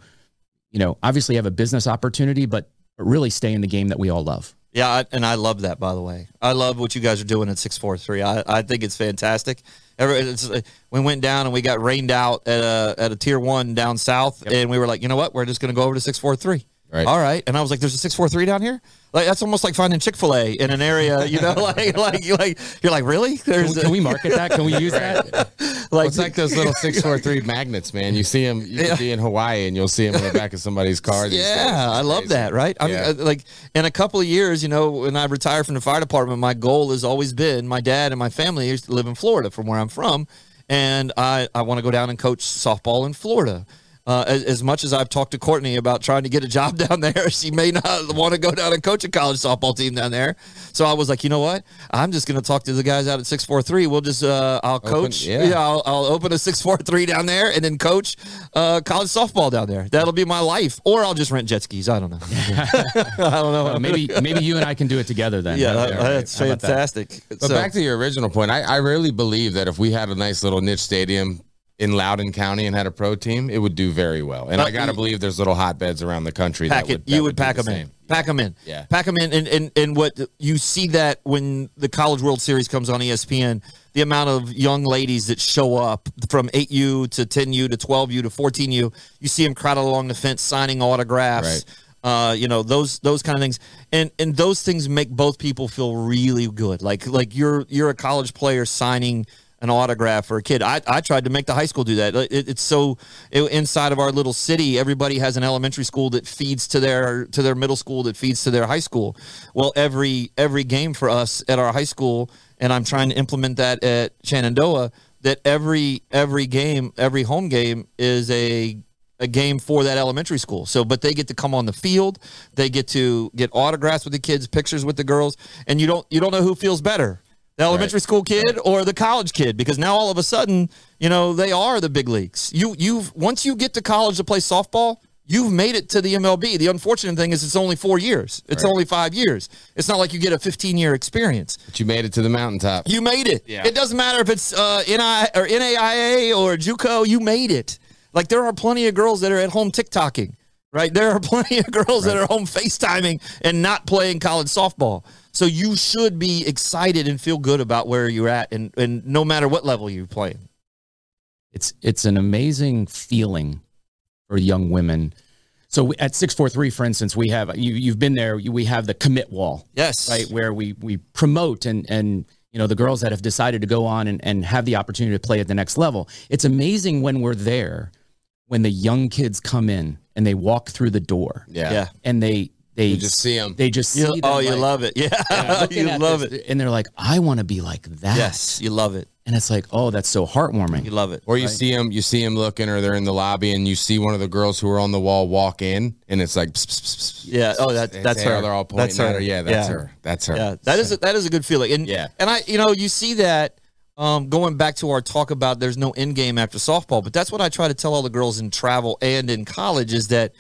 you know, obviously have a business opportunity, but really stay in the game that we all love. Yeah, I, and I love that. By the way, I love what you guys are doing at six four three. I, I think it's fantastic. Uh, we went down and we got rained out at a at a tier one down south, and we were like, you know what? We're just going to go over to six four three. Right. All right. And I was like, there's a six four three down here. Like that's almost like finding Chick fil A in an area. You know, (laughs) like like you like you're like really? Can There's we, can we market that? Can we use (laughs) that? like it's like those little (laughs) six four three magnets, man. You see them. You Yeah. can be in Hawaii and you'll see them in the back of somebody's car. Yeah, I love that. Right? I'm, Yeah. uh, like in a couple of years, you know, when I retire from the fire department, my goal has always been my dad and my family used to live in Florida, from where I'm from, and I I want to go down and coach softball in Florida. Uh, as, as much as I've talked to Courtney about trying to get a job (laughs) down there, she may not want to go down and coach a college softball team down there. So I was like, you know what? I'm just going to talk to the guys out at 643. We'll just, uh, I'll coach. yeah. yeah I'll, I'll open a 643 down there and then coach uh, college softball down there. That'll be my life. Or I'll just rent jet skis. I don't know. (laughs) (laughs) I don't know. Uh, maybe maybe you and I can do it together then. yeah, That'd that- be all right. that's How about that? fantastic. But So- back to your original point, I, I really believe that if we had a nice little niche stadium in Loudoun County and had a pro team, it would do very well. And Uh, I got to believe there's little hotbeds around the country. pack that it. would, that you would do pack the them in. Pack them in. Yeah. Pack them in. And, and, and what you see that when the College World Series comes on ESPN, the amount of young ladies that show up from 8U to 10U to 12U to 14U, you see them crowded along the fence signing autographs. Uh, you know those those kind of things, and and those things make both people feel really good. Like like you're you're a college player signing an autograph for a kid. I, I tried to make the high school do that. It, it's so it, inside of our little city, everybody has an elementary school that feeds to their to their middle school that feeds to their high school. Well, every every game for us at our high school, and I'm trying to implement that at Shenandoah. That every every game, every home game is a a game for that elementary school. So, but they get to come on the field. They get to get autographs with the kids, pictures with the girls, and you don't you don't know who feels better, the elementary school kid or the college kid, because now all of a sudden, you know, they are the big leagues. You you've once you get to college to play softball. You've made it to the MLB. The unfortunate thing is it's only four years. It's Right. only five years. It's not like you get a 15 year experience. But you made it to the mountaintop. You made it. Yeah. It doesn't matter if it's uh, NI or NAIA or JUCO. You made it. Like there are plenty of girls that are at home TikToking, right? There are (laughs) plenty of girls that are home FaceTiming and not playing college softball. So you should be excited and feel good about where you're at, and and no matter what level you're playing. It's it's an amazing feeling for young women. So at six four three, for instance, we have you you've been there. You, we have the commit wall, Yes. right, where we we promote and and you know the girls that have decided to go on and, and have the opportunity to play at the next level. It's amazing when we're there, when the young kids come in and they walk through the door Yeah. Yeah. and they they You just see them. They just see You, them, oh, you like, love it. (laughs) Yeah, (laughs) looking you love this, it. and they're like, I want to be like that. Yes, you love it. and it's like, oh, that's so heartwarming. You love it. Or you see them, you see them looking, or they're in the lobby, and you see one of the girls who are on the wall walk in, and it's like, pss, pss, pss, pss. Yeah. Oh, that, that's her. oh, They're all pointing that's at her. her. Yeah, that's yeah. her. That's her. Yeah, that is a, that is a good feeling. And Yeah. and I, you know, you see that um, going back to our talk about there's no end game after softball, but that's what I try to tell all the girls in travel and in college is that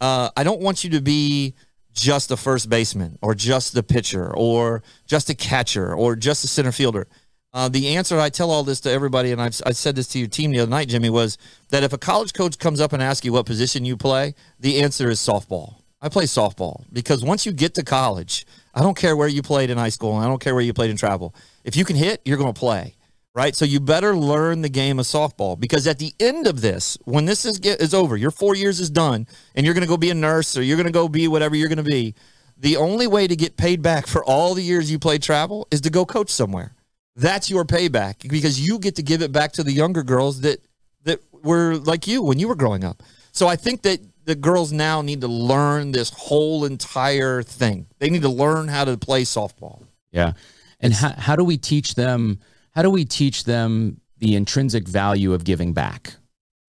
uh, I don't want you to be just the first baseman or just the pitcher or just a catcher or just a center fielder. Uh, the answer I tell all this to everybody, and I've I said this to your team the other night, Jimmy, was that if a college coach comes up and asks you what position you play, the answer is softball. I play softball because once you get to college, I don't care where you played in high school, and I don't care where you played in travel. If you can hit, you're going to play, right? So you better learn the game of softball because at the end of this, when this is get, is over, your four years is done, and you're going to go be a nurse or you're going to go be whatever you're going to be. The only way to get paid back for all the years you played travel is to go coach somewhere. That's your payback because you get to give it back to the younger girls that that were like you when you were growing up. So I think that the girls now need to learn this whole entire thing. They need to learn how to play softball. Yeah. And how, how do we teach them? How do we teach them the intrinsic value of giving back?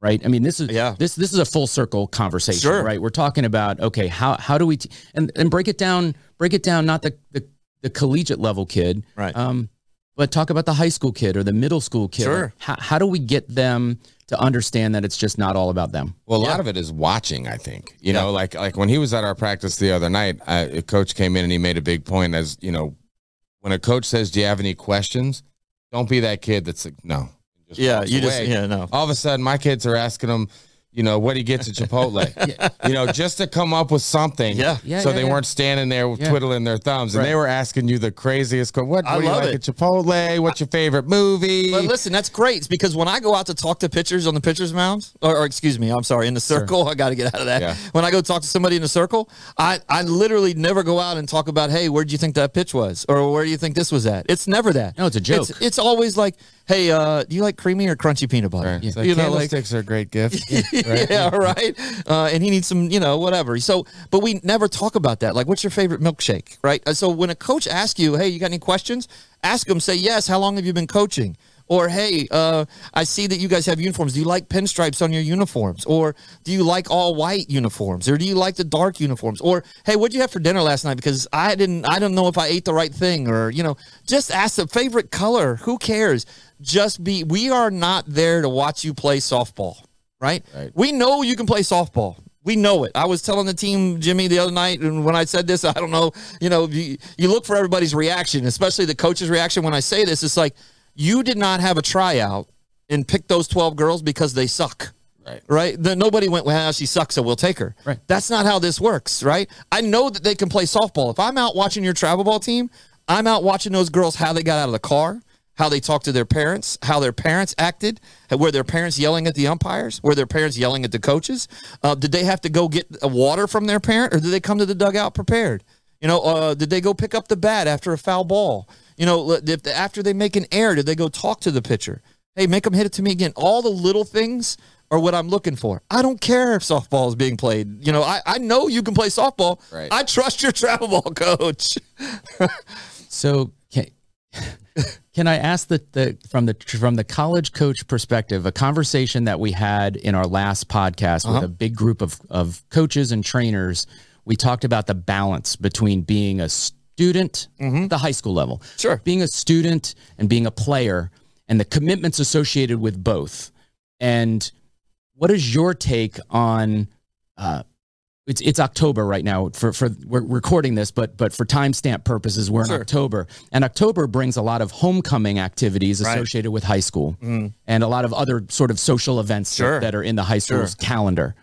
Right. I mean, this is Yeah. this this is a full circle conversation, Sure. right? We're talking about okay, how how do we t- and and break it down, break it down, not the the, the collegiate level kid, Right. Um, but talk about the high school kid or the middle school kid. Sure. How how do we get them to understand that it's just not all about them? Well, a Yeah. lot of it is watching. I think you Yeah. know, like like when he was at our practice the other night, uh, a coach came in and he made a big point. As you know, when a coach says, "Do you have any questions?" Don't be that kid that's like, "No." Just Yeah, you just away. yeah no. All of a sudden, my kids are asking him, you know, what he gets at Chipotle. (laughs) You know, just to come up with something. Yeah. Yeah, so yeah, they yeah. weren't standing there Yeah. twiddling their thumbs, and they were asking you the craziest. que- What, I what do you love like it. at Chipotle? What's your favorite movie? But listen, that's great It's because when I go out to talk to pitchers on the pitchers mound, or, or excuse me, I'm sorry, in the circle, (laughs) I got to get out of that. Yeah. When I go talk to somebody in the circle, I, I literally never go out and talk about, hey, where do you think that pitch was, or where do you think this was at? It's never that. No, it's a joke. It's, it's always like, hey, uh, do you like creamy or crunchy peanut butter? Right. So You know, like, candlesticks are a great gift. (laughs) right? yeah, right. Uh, and he needs some, you know, whatever. So, but we never talk about that. Like, what's your favorite milkshake, right? Uh, So when a coach asks you, hey, you got any questions? Ask them. Say yes. How long have you been coaching? Or hey, uh, I see that you guys have uniforms. Do you like pinstripes on your uniforms? Or do you like all white uniforms? Or do you like the dark uniforms? Or hey, what'd you have for dinner last night? Because I didn't, I don't know if I ate the right thing. Or you know, just ask the favorite color. Who cares? Just be. We are not there to watch you play softball right? Right. We know you can play softball. We know it. I was telling the team, Jimmy, the other night, and when I said this, I don't know, you know, you, you look for everybody's reaction, especially the coach's reaction when I say this. It's like, you did not have a tryout and pick those 12 girls because they suck. Right. Right. The, nobody went, well, she sucks, so we'll take her. Right. That's not how this works. Right. I know that they can play softball. If I'm out watching your travel ball team, I'm out watching those girls how they got out of the car, how they talked to their parents, how their parents acted, were their parents yelling at the umpires, were their parents yelling at the coaches? Uh, did they have to go get water from their parent, or did they come to the dugout prepared? You know, uh, did they go pick up the bat after a foul ball? You know, if after they make an error, did they go talk to the pitcher? Hey, make them hit it to me again. All the little things are what I'm looking for. I don't care if softball is being played. You know, I, I know you can play softball. Right. I trust your travel ball (laughs) coach. So can, can I ask the, the from the from the college coach perspective, a conversation that we had in our last podcast Uh-huh. with a big group of of coaches and trainers, we talked about the balance between being a student at the high school level, Mm-hmm. Sure. being a student and being a player, and the commitments associated with both. And what is your take on? Uh, it's it's October right now for for we're recording this, but but for timestamp purposes, we're in Sure. October, and October brings a lot of homecoming activities Right. associated with high school, and a lot of other sort of social events that- Sure. that, are in the high Sure. school's calendar.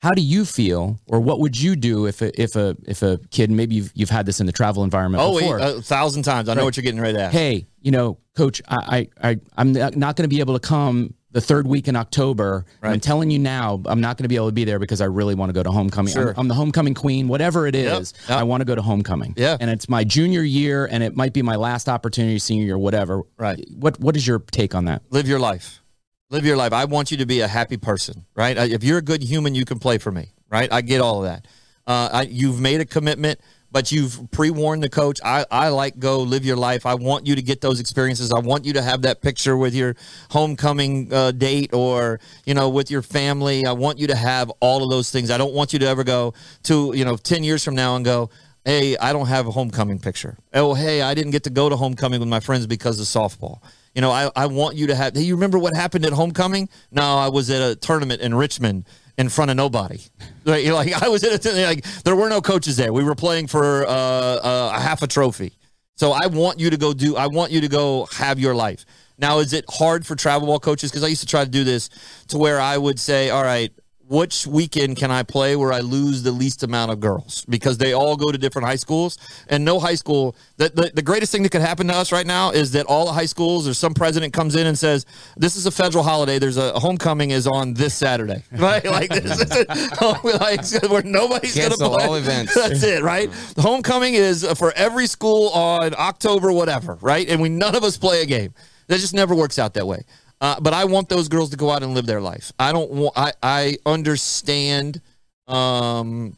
How do you feel, or what would you do if a, if a if a kid maybe you've, you've had this in the travel environment Oh, before? a thousand times. I know what you're getting ready ask. hey, you know, coach, I, I, I I'm not going to be able to come the third week in October. Right. I'm telling you now, I'm not going to be able to be there because I really want to go to homecoming. Sure. I'm, I'm the homecoming queen, whatever it is Yep, yep. I want to go to homecoming. Yeah. And it's my junior year and it might be my last opportunity, senior year, whatever. Right. What, what is your take on that? live your life. Live your life. I want you to be a happy person, right? If you're a good human, you can play for me, right? I get all of that. Uh, I, you've made a commitment, but you've pre-warned the coach. I, I like go live your life. I want you to get those experiences. I want you to have that picture with your homecoming uh, date or you know with your family. I want you to have all of those things. I don't want you to ever go to you know ten years from now and go. Hey, I don't have a homecoming picture. Oh, hey, I didn't get to go to homecoming with my friends because of softball. You know, I, I want you to have. Hey, you remember what happened at homecoming? No, I was at a tournament in Richmond in front of nobody. Like, like (laughs) I was at a like there were no coaches there. We were playing for uh, uh, a half a trophy. So I want you to go do. I want you to go have your life. Now, is it hard for travel ball coaches? Because I used to try to do this to where I would say, all right, which weekend can I play where I lose the least amount of girls? Because they all go to different high schools, and no high school. The, the, the greatest thing that could happen to us right now is that all the high schools or some president comes in and says, "This is a federal holiday. There's a, a homecoming is on this Saturday, (laughs) right? like this is (laughs) oh, like where nobody's going to play. all events. (laughs) That's it, right? The homecoming is for every school on October, whatever, right? And we none of us play a game. That just never works out that way. Uh, but I want those girls to go out and live their life. I don't want. I I understand um,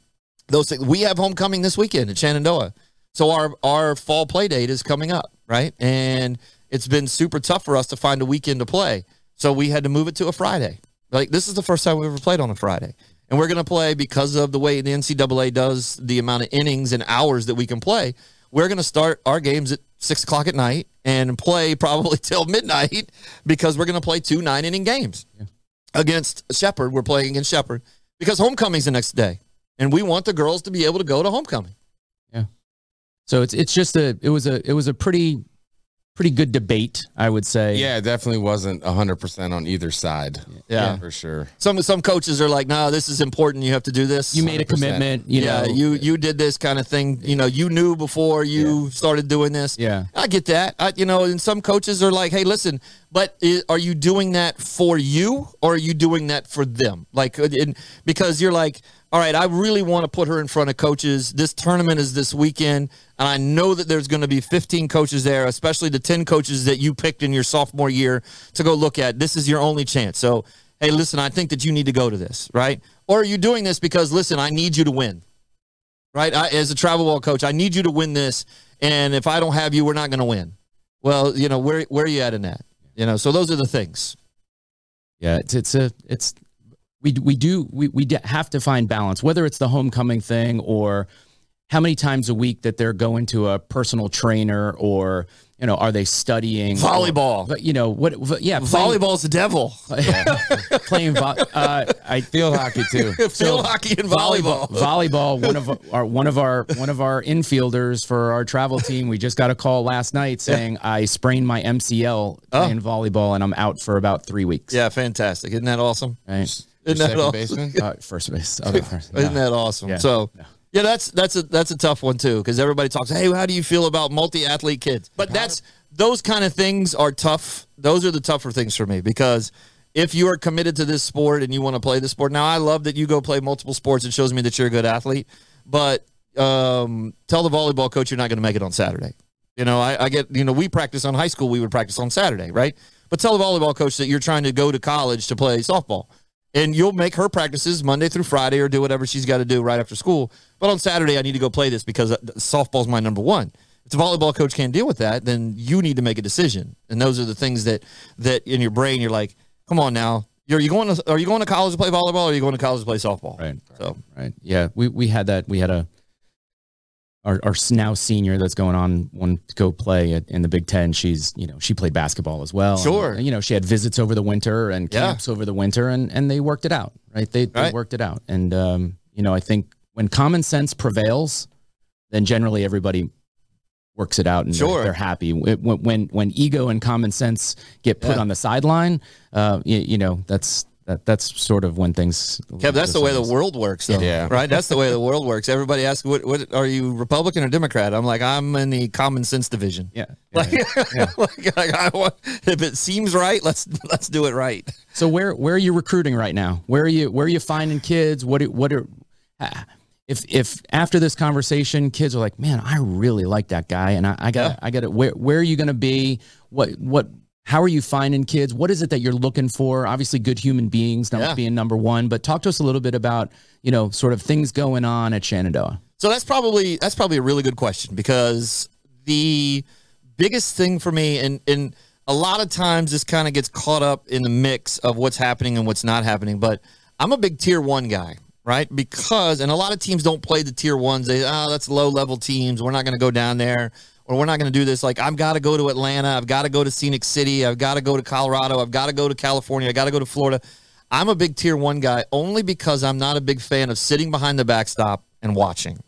those things. We have homecoming this weekend at Shenandoah, so our our fall play date is coming up, right? And it's been super tough for us to find a weekend to play, so we had to move it to a Friday. Like this is the first time we've ever played on a Friday, and we're going to play because of the way the NCAA does the amount of innings and hours that we can play. We're going to start our games at six o'clock at night and play probably (laughs) till midnight because we're going to play two nine inning games against Shepherd. We're playing against Shepherd because homecoming's the next day, and we want the girls to be able to go to homecoming. Yeah. So it's it's just a it was a it was a pretty pretty good debate, I would say. Yeah, it definitely wasn't 100% on either side. Yeah. For sure. Some some coaches are like, "No, this is important. You have to do this." You made a 100%. commitment, you yeah, know. you you did this kind of thing. You know, you knew before you started doing this. Yeah. I get that. I, you know, and some coaches are like, "Hey, listen, but i are you doing that for you or are you doing that for them?" Like, uh, because you're like, "All right, I really want to put her in front of coaches. This tournament is this weekend, and I know that there's going to be 15 coaches there, especially the 10 coaches that you picked in your sophomore year to go look at. This is your only chance." So, hey, listen, I think that you need to go to this, right? Or are you doing this because, listen, I need you to win? right? I, as a travel ball coach, I need you to win this, and if I don't have you, we're not going to win. Well, you know where where are you at in that? You know, so those are the things. Yeah, it's it's a it's we we do we we have to find balance, whether it's the homecoming thing or how many times a week that they're going to a personal trainer or you know are they studying Volleyball. But you know what? what- Yeah, playing, Volleyball's the devil. (laughs) playing. Vo- uh, I Field hockey, too. (laughs) Field hockey and volleyball. volleyball. One of (laughs) our one of our one of our infielders for our travel team. We just got a call last night saying I sprained my MCL playing volleyball and I'm out for about three weeks. Yeah, fantastic. Isn't that awesome? Right. Isn't that second awesome? baseman? Uh, (laughs) first base. First. Isn't that awesome? Yeah. So. Yeah, that's that's a that's a tough one too because everybody talks. Hey, how do you feel about multi athlete kids? But that's those kind of things are tough. Those are the tougher things for me because if you are committed to this sport and you want to play this sport, now I love that you go play multiple sports. It shows me that you're a good athlete. But um, tell the volleyball coach you're not going to make it on Saturday. You know, I, I get you know we practice on high school. We would practice on Saturday, right? But tell the volleyball coach that you're trying to go to college to play softball and you'll make her practices Monday through Friday or do whatever she's got to do right after school. But on Saturday, I need to go play this because uh, softball's my number one. If the volleyball coach can't deal with that, then you need to make a decision. And those are the things that that in your brain you're like, come on now, you're you going to are you going to college to play volleyball or are you going to college to play softball? Right. So Right. Yeah. We we had that. We had a our our now senior that's going on one to go play at, in the Big Ten. She's you know she played basketball as well. Sure. And, you know she had visits over the winter and Yeah. camps over the winter, and and they worked it out. Right. They, they Right. worked it out. And um, you know I think when common sense prevails, then generally everybody works it out and they're- they're, happy. It- When, when when ego and common sense get put Yeah. on the sideline, uh, you, you know that's that that's sort of when things. Kev, that's the way the world works, though. Yeah. Right? That's the way the world works. Everybody asks, what, what are you, Republican or Democrat? I'm like, I'm in the common sense division. Yeah. (laughs) Like, (laughs) like, like, I want, if it seems right, let's let's do it right. So where where are you recruiting right now? Where are you where are you finding kids? What what are ah, if if after this conversation, kids are like, man, I really like that guy, and I, I got Yeah. I got to where where are you going to be? What what how are you finding kids? What is it that you're looking for? Obviously, good human beings, not Yeah. being number one, but talk to us a little bit about, you know, sort of things going on at Shenandoah. So that's probably that's probably a really good question because the biggest thing for me and and a lot of times this kind of gets caught up in the mix of what's happening and what's not happening. But I'm a big tier one guy, right? Because and a lot of teams don't play the tier ones. They oh that's low level teams. We're not going to go down there. Or we're not going to do this. Like I've got to go to Atlanta. I've got to go to Scenic City. I've got to go to Colorado. I've got to go to California. I got to go to Florida. I'm a big tier one guy only because I'm not a big fan of sitting behind the backstop and watching.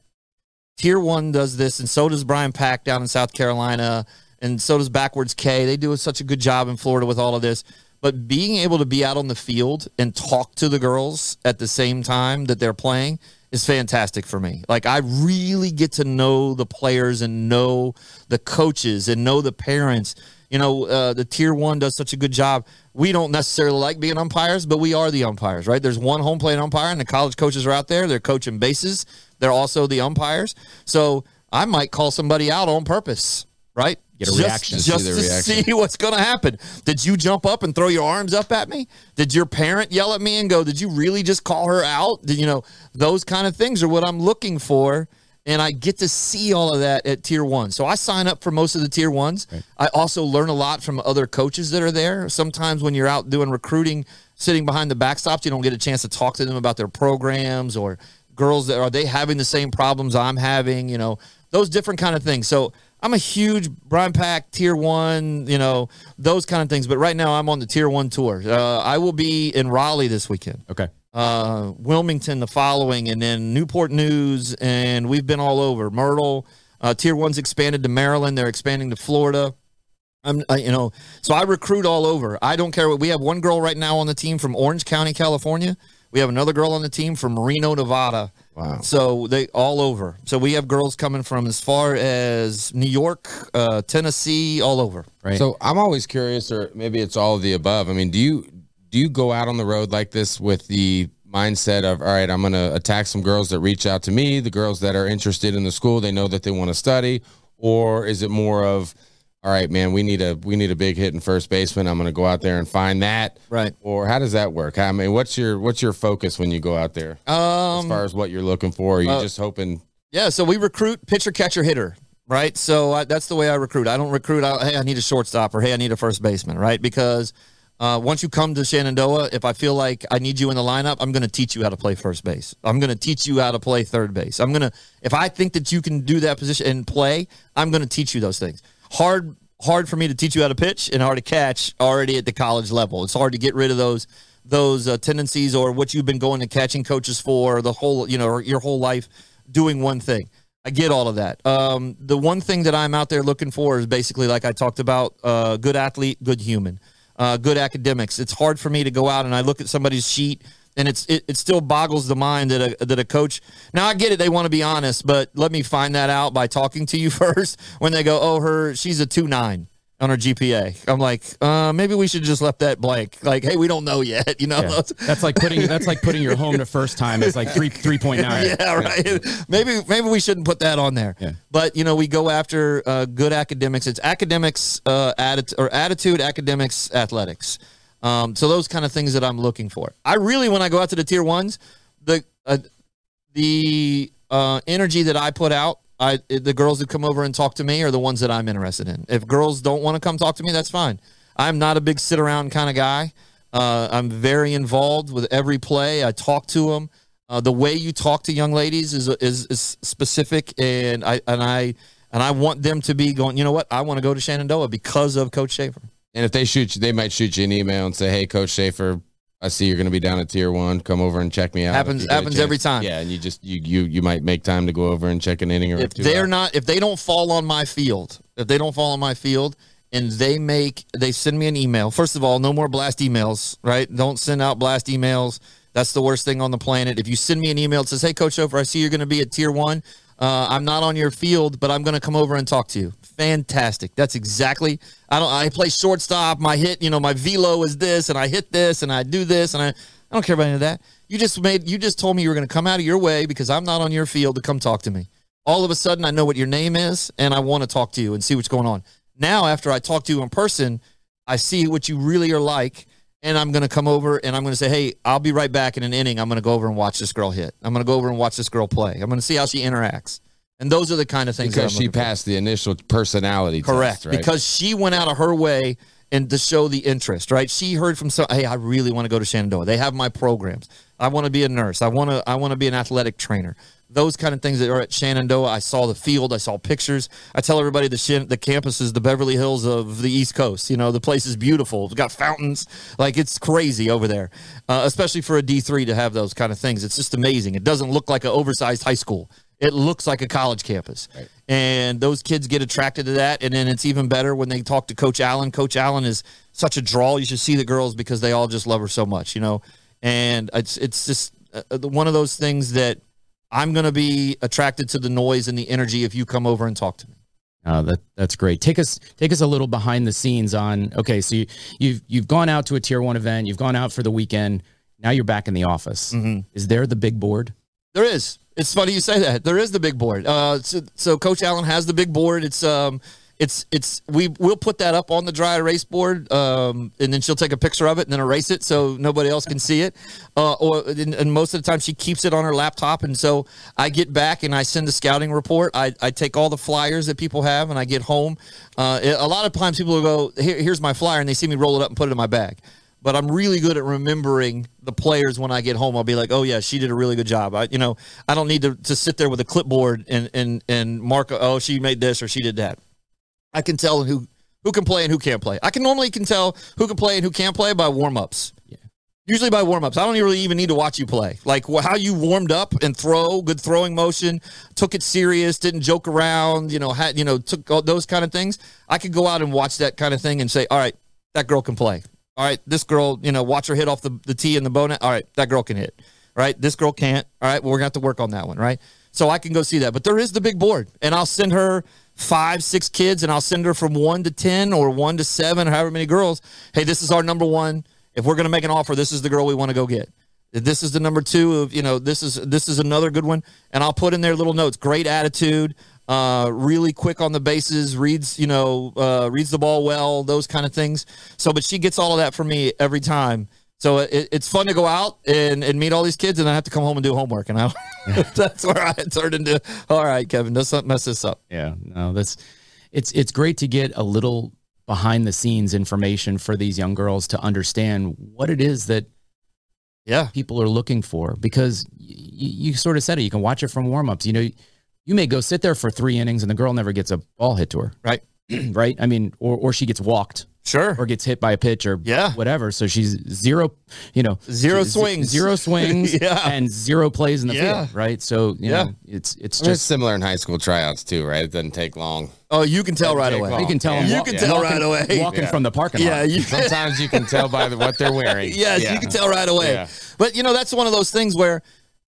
Tier one does this, and so does Brian Pack down in South Carolina, and so does Backwards K. They do such a good job in Florida with all of this. But being able to be out on the field and talk to the girls at the same time that they're playing is fantastic for me. Like I really get to know the players and know the coaches and know the parents. You know, uh, the tier one does such a good job. We don't necessarily like being umpires, but we are the umpires, right? There's one home plate umpire, and the college coaches are out there. They're coaching bases. They're also the umpires. So I might call somebody out on purpose, right? Get a Just- reaction. Just, See the to reaction. see (laughs) what's going to happen. Did you jump up and throw your arms up at me? Did your parent yell at me and go, Did you really just call her out? Did you know those kind of things are what I'm looking for? And I get to see all of that at tier one. So I sign up for most of the tier ones. I also learn a lot from other coaches that are there. Sometimes when you're out doing recruiting, sitting behind the backstops, you don't get a chance to talk to them about their programs or girls that are they having the same problems I'm having, you know, those different kind of things. So I'm a huge Brian Pack tier one, you know, those kind of things. But right now I'm on the tier one tour. Uh, I will be in Raleigh this weekend Okay. uh, Wilmington the following, and then Newport News, and we've been all over. Myrtle, uh, Tier One's expanded to Maryland. They're expanding to Florida. I'm, I, you know, so I recruit all over. I don't care what. We have one girl right now on the team from Orange County, California. We have another girl on the team from Reno, Nevada. Wow. So they all over. So we have girls coming from as far as New York, uh, Tennessee, all over. Right. So I'm always curious, or maybe it's all of the above. I mean, do you do you go out on the road like this with the mindset of, all right, I'm going to attack some girls that reach out to me, the girls that are interested in the school, they know that they want to study, or is it more of, all right, man, we need a we need a big hit in first baseman. I'm going to go out there and find that, Right. Or how does that work? I mean, what's your what's your focus when you go out there as Um, far as what you're looking for? Are you uh, just hoping? Yeah, so we recruit pitcher, catcher, hitter, right? So I, that's the way I recruit. I don't recruit out, hey, I need a shortstop or hey, I need a first baseman, right? Because uh, once you come to Shenandoah, if I feel like I need you in the lineup, I'm going to teach you how to play first base. I'm going to teach you how to play third base. I'm going to, if I think that you can do that position and play, I'm going to teach you those things. Hard, hard for me to teach you how to pitch and hard to catch already at the college level. It's hard to get rid of those those uh, tendencies or what you've been going to catching coaches for the whole, you know, your whole life doing one thing. I get all of that. Um, the one thing that I'm out there looking for is basically, like I talked about, uh, good athlete, good human, uh, good academics. It's hard for me to go out and I look at somebody's sheet and it's it, it still boggles the mind that a that a coach. Now I get it; they want to be honest, but let me find that out by talking to you (laughs) first. When they go, "Oh, her she's a two nine on her GPA," I'm like, uh, maybe we should just left that blank. Like, hey, we don't know yet. You know, Yeah. That's like putting that's like putting your home to first time as like three three point nine. (laughs) yeah, right. maybe maybe we shouldn't put that on there. Yeah. But you know, we go after uh, good academics. It's academics, uh, atti- or attitude, academics, athletics. Um, so those kind of things that I'm looking for. I really, when I go out to the tier ones, the uh, the uh, energy that I put out. I, the girls that come over and talk to me are the ones that I'm interested in. If girls don't want to come talk to me, that's fine. I'm not a big sit around kind of guy. Uh, I'm very involved with every play. I talk to them. Uh, the way you talk to young ladies is, is is specific, and I and I and I want them to be going. You know what? I want to go to Shenandoah because of Coach Shafer. And if they shoot you, they might shoot you an email and say, "Hey, Coach Shafer, I see you're going to be down at Tier One. Come over and check me out." Happens- if you get a happens every time. Yeah, and you just you you you might make time to go over and check an inning or if they're out. not if they don't fall on my field if they don't fall on my field and they make they send me an email first of all no more blast emails right don't send out blast emails that's the worst thing on the planet if you send me an email that says hey coach Shafer, i see you're going to be at tier one uh, i'm not on your field but i'm going to come over and talk to you. Fantastic. That's exactly i don't i play shortstop my hit you know my velo is this and i hit this and i do this and i i don't care about any of that. You just made you just told me you were going to come out of your way because i'm not on your field to come talk to me. All of a sudden I know what your name is and I want to talk to you and see what's going on. Now, after I talk to you in person, I see what you really are like, and I'm going to come over and I'm going to say, hey, I'll be right back in an inning. I'm going to go over and watch this girl hit. I'm going to go over and watch this girl play. I'm going to see how she interacts. And those are the kind of things because she looking for. passed the initial personality Correct. test, right? Because she went out of her way and to show the interest, right? She heard from some, hey, I really want to go to Shenandoah. They have my programs. I want to be a nurse. I want to I want to be an athletic trainer. Those kind of things that are at Shenandoah. I saw the field. I saw pictures. I tell everybody the Shen, the campus is the Beverly Hills of the East Coast. You know, the place is beautiful. It's got fountains. Like it's crazy over there, uh, especially for a D three to have those kind of things. It's just amazing. It doesn't look like an oversized high school. It looks like a college campus. And those kids get attracted to that. And then it's even better when they talk to Coach Allen. Coach Allen is such a draw. You should see the girls because they all just love her so much, you know. And it's it's just uh, one of those things that I'm going to be attracted to the noise and the energy if you come over and talk to me. Oh, that that's great. Take us take us a little behind the scenes on. Okay, so you, you've you've gone out to a tier one event. You've gone out for the weekend. Now you're back in the office. Is there the big board? There is. It's funny you say that. There is the big board. Uh, so, so Coach Allen has the big board. It's um, it's it's we we'll put that up on the dry erase board, um, and then she'll take a picture of it and then erase it so nobody else can see it. Uh, or and, and most of the time she keeps it on her laptop, and so I get back and I send a scouting report. I, I take all the flyers that people have, and I get home. Uh, a lot of times people will go, Here, "Here's my flyer," and they see me roll it up and put it in my bag but I'm really good at remembering the players when I get home. I'll be like, oh yeah, she did a really good job. I, you know, I don't need to, to sit there with a clipboard and and and mark. Oh, she made this or she did that. I can tell who who can play and who can't play. I can normally can tell who can play and who can't play by warm ups. Usually by warm ups. I don't really even need to watch you play. Like how you warmed up and throw, good throwing motion, took it serious, didn't joke around, you know, had, you know, took all those kind of things. I could go out and watch that kind of thing and say, all right, that girl can play. All right, this girl, you know, watch her hit off the, the tee and the bow net. All right, that girl can hit. All right, this girl can't. All right, well, we're going to have to work on that one. Right. So I can go see that. But there is the big board, and I'll send her five, six kids, and I'll send her from one to 10 or one to seven or however many girls. Hey, this is our number one. If we're going to make an offer, this is the girl we want to go get. This is the number two of, you know, this is this is another good one. And I'll put in there little notes. Great attitude, uh, really quick on the bases, reads, you know, uh, reads the ball well, those kind of things. So, but she gets all of that from me every time. So it, it's fun to go out and, and meet all these kids, and I have to come home and do homework. And I, (laughs) that's where I turned into. All right, Kevin, let's not mess this up. Yeah, no, that's it's it's great to get a little behind the scenes information for these young girls to understand what it is that Yeah, people are looking for because y- you sort of said it. You can watch it from warmups. You know, you may go sit there for three innings and the girl never gets a ball hit to her, right. (clears throat) right? I mean, or or she gets walked Sure. or gets hit by a pitch or Yeah. whatever. So she's zero, you know, Zero z- swings. zero (laughs) swings, Yeah. and zero plays in the Yeah. field, right? So you Yeah. know, it's it's I mean, it's just similar in high school tryouts too, right? It doesn't take long. Oh, you can tell right away. off. you can tell Yeah. You walk- can tell walking- right away. walking Yeah. from the parking Yeah, lot. you, (laughs) Sometimes you can tell by the, what they're wearing. (laughs) Yes, Yeah. you can tell right away. Yeah. But you know, that's one of those things where,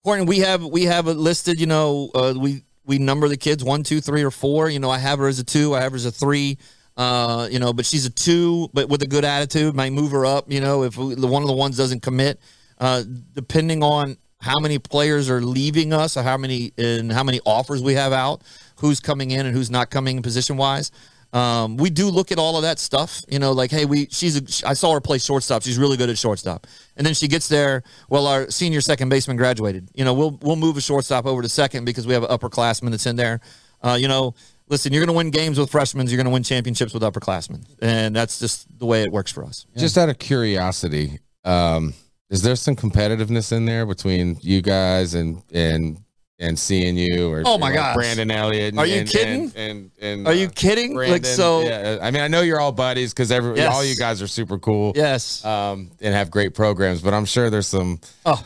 Horton, we have we have it listed. You know, uh, we we number the kids one, two, three, or four. You know, I have her as a two. I have her as a three. Uh, you know, but she's a two, but with a good attitude. Might move her up. You know, if the one of the ones doesn't commit, uh, depending on how many players are leaving us, or how many and how many offers we have out, who's coming in and who's not coming position wise. Um, we do look at all of that stuff, you know, like, hey, we, she's, a, I saw her play shortstop. She's really good at shortstop. And then she gets there. Well, our senior second baseman graduated. You know, we'll, we'll move a shortstop over to second because we have an upperclassman that's in there. Uh, you know, listen, you're going to win games with freshmen. You're going to win championships with upperclassmen. And that's just the way it works for us. Just out of curiosity, um, is there some competitiveness in there between you guys and and and CNU or Oh my like. Brandon Elliott? And, Are you and- kidding? And, and, Are you uh, kidding? like, so, yeah, I mean, I know you're all buddies because every Yes. all you guys are super cool. yes. Um, and have great programs, but I'm sure there's some. Oh,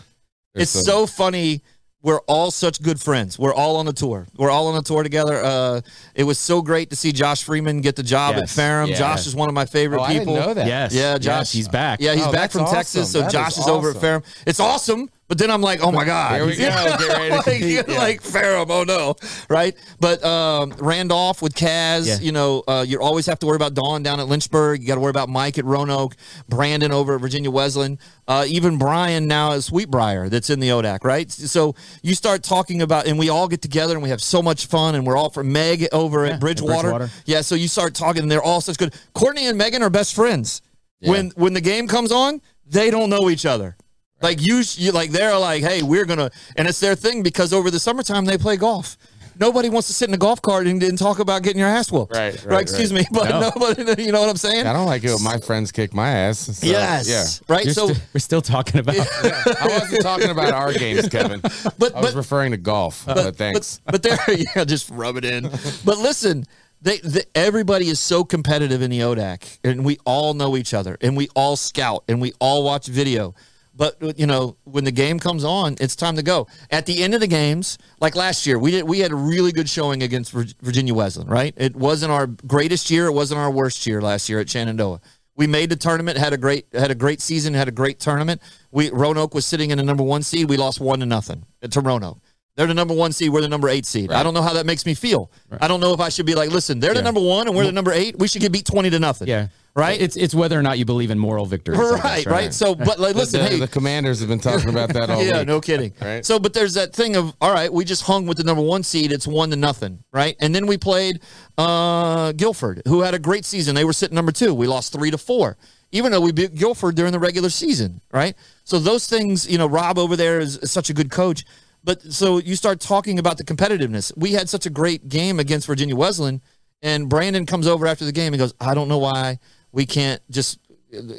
there's it's some- so funny. We're all such good friends. We're all on a tour. We're all on a tour together. Uh, it was so great to see Josh Freeman get the job Yes. at Ferrum. Yeah. Josh is one of my favorite Oh, I people. didn't know that. Yes, Yeah, yes, Josh. he's back. Yeah, he's Oh, back from awesome. Texas, so That Josh is is over at awesome. Ferrum. It's awesome, But then I'm like, oh my god, Here we go. (laughs) Like. Yeah. like Ferrum, oh no, right? But um, Randolph with Kaz, Yeah. you know, uh, you always have to worry about Dawn down at Lynchburg. You got to worry about Mike at Roanoke, Brandon over at Virginia Wesleyan, uh, even Brian now at Sweet Briar that's in the ODAC, right? So you start talking about, and we all get together and we have so much fun, and we're all for Meg over at Bridgewater. Bridgewater. Yeah, so you start talking, and they're all such good. Courtney and Megan are best friends. When when the game comes on, they don't know each other. Like you, you, like they're like, hey, we're gonna, and it's their thing because over the summertime they play golf. Nobody wants to sit in a golf cart and, and talk about getting your ass whooped. Right, right, Excuse me, but No. nobody, (laughs) you know what I'm saying? I don't like it when my friends kick my ass. so, yes. Yeah. Right. You're so, sti- we're still talking about. (laughs) I wasn't talking about our games, (laughs) Kevin. but I was but referring to golf. But, thanks. But, but there, yeah, just rub it in. But listen, they, the, everybody is so competitive in the ODAC, and we all know each other, and we all scout, and we all watch video. But you know, when the game comes on, it's time to go. At the end of the games, like last year, we did we had a really good showing against Virginia Wesleyan. Right? It wasn't our greatest year. It wasn't our worst year last year at Shenandoah. We made the tournament, had a great had a great season, had a great tournament. We Roanoke was sitting in the number one seed. We lost one to nothing to Roanoke. They're the number one seed. We're the number eight seed. I don't know how that makes me feel. I don't know if I should be like, listen, they're the number one and we're the number eight. We should get beat twenty to nothing. yeah. Right. It's it's whether or not you believe in moral victories. I guess, right. Right. So, but like, (laughs) listen, the, hey, the commanders have been talking about that all (laughs) yeah, week. no kidding. Right. So, but there's that thing of all right, we just hung with the number one seed. It's one to nothing, right? And then we played uh, Guilford, who had a great season. They were sitting number two. We lost three to four, even though we beat Guilford during the regular season, right? So those things, you know, Rob over there is, is such a good coach. But so you start talking about the competitiveness. We had such a great game against Virginia Wesleyan, and Brandon comes over after the game. and goes, "I don't know why we can't just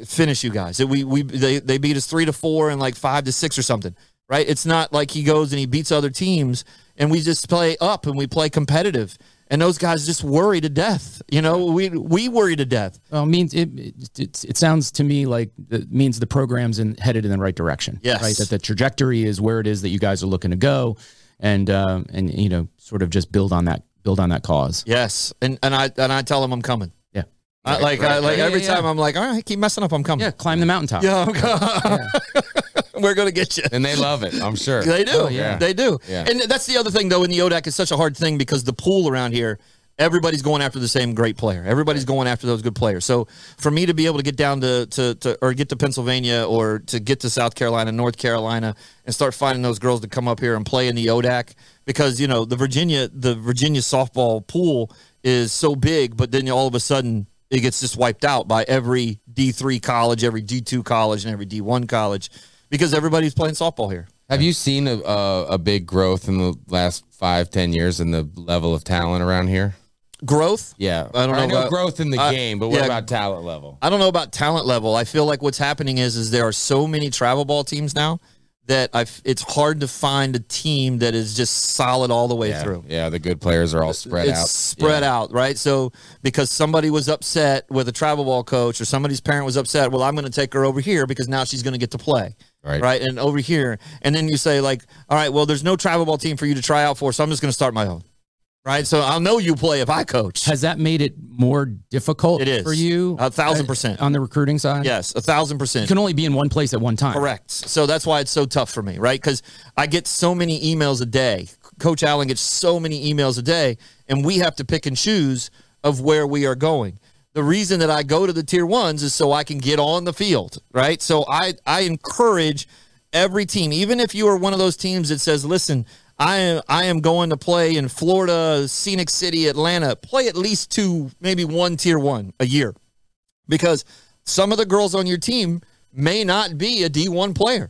finish you guys. We we they, they beat us three to four and like five to six or something, right? It's not like he goes and he beats other teams and we just play up and we play competitive. And those guys just worry to death. You know, we we worry to death. Well, it means it, it, it, sounds to me like it means the program's in, headed in the right direction. Yes. Right. That the trajectory is where it is that you guys are looking to go, and um, and you know sort of just build on that build on that cause. Yes, and and I and I tell them I'm coming. Yeah. I, like I, like yeah, every yeah, time I'm like, all right, keep messing up, I'm coming. Yeah. Climb the mountaintop. yeah, I'm coming. (laughs) We're gonna get you. And they love it, I'm sure. They do. Oh, yeah. They do. Yeah. And that's the other thing, though, in the ODAC, it's such a hard thing because the pool around here, everybody's going after the same great player. Everybody's going after those good players. So for me to be able to get down to, to, to or get to Pennsylvania or to get to South Carolina, North Carolina, and start finding those girls to come up here and play in the ODAC because, you know, the Virginia, the Virginia softball pool is so big, but then all of a sudden it gets just wiped out by every D3 college, every D2 college, and every D1 college because everybody's playing softball here. Have you seen a, a, a big growth in the last five, ten years in the level of talent around here? Growth? Yeah. I don't I know know about- growth in the I- game, but what yeah. about talent level? I don't know about talent level. I feel like what's happening is is there are so many travel ball teams now that I it's hard to find a team that is just solid all the way Yeah, through. yeah, the good players are all spread it's out. spread out, right? So because somebody was upset with a travel ball coach or somebody's parent was upset, well, I'm going to take her over here because now she's going to get to play. Right. Right. And over here. And then you say, like, all right, well, there's no travel ball team for you to try out for, so I'm just going to start my own. Right. So I'll know you play if I coach. Has that made it more difficult It is. for you? A thousand uh, percent. on the recruiting side. Yes, a thousand percent. You can only be in one place at one time. Correct. So that's why it's so tough for me, right? Because I get so many emails a day. Coach Allen gets so many emails a day, and we have to pick and choose of where we are going. The reason that I go to the tier ones is so I can get on the field, right? So I I encourage every team, even if you are one of those teams that says, "Listen, I am I am going to play in Florida, Scenic City, Atlanta. Play at least two, maybe one tier one a year." because some of the girls on your team may not be a D1 player.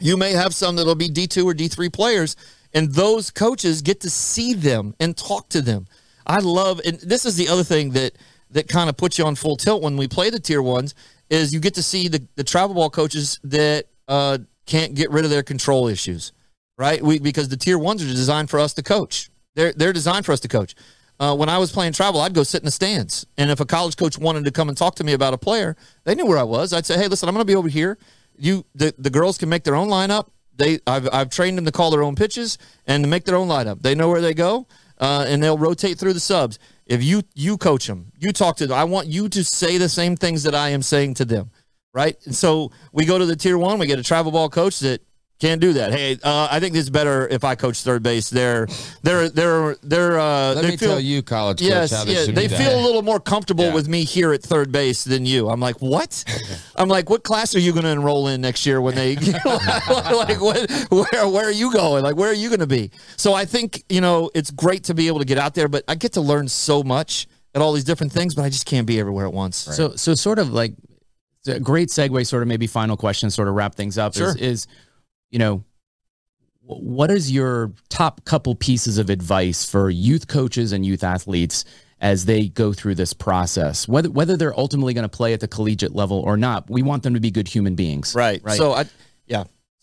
You may have some that'll be D2 or D3 players, and those coaches get to see them and talk to them. I love, and this is the other thing that that kind of puts you on full tilt when we play the tier ones is you get to see the, the travel ball coaches that uh, can't get rid of their control issues, right? We because the tier ones are designed for us to coach. They're they're designed for us to coach. Uh, when I was playing travel, I'd go sit in the stands, and if a college coach wanted to come and talk to me about a player, they knew where I was. I'd say, "Hey, listen, I'm going to be over here. You, the, the girls can make their own lineup. They, I've, I've trained them to call their own pitches and to make their own lineup. They know where they go, uh, and they'll rotate through the subs. If you, you coach them, you talk to them. I want you to say the same things that I am saying to them, right? And so we go to the tier one. We get a travel ball coach that Can't do that. Hey, uh, I think it's better if I coach third base. They're they're they're they're uh, Let they me feel, tell you, college coach, Yes, how yeah, they feel done. a little more comfortable Yeah. with me here at third base than you. I'm like, what? (laughs) I'm like, what class are you going to enroll in next year when they (laughs) (laughs) like what, where where are you going? Like where are you going to be? So I think you know it's great to be able to get out there, but I get to learn so much at all these different things, but I just can't be everywhere at once. So, so sort of like a great segue, sort of maybe final question, sort of wrap things up. Sure. Is, is you know, what is your top couple pieces of advice for youth coaches and youth athletes as they go through this process, whether whether they're ultimately going to play at the collegiate level or not? We want them to be good human beings, Right. Right. So I.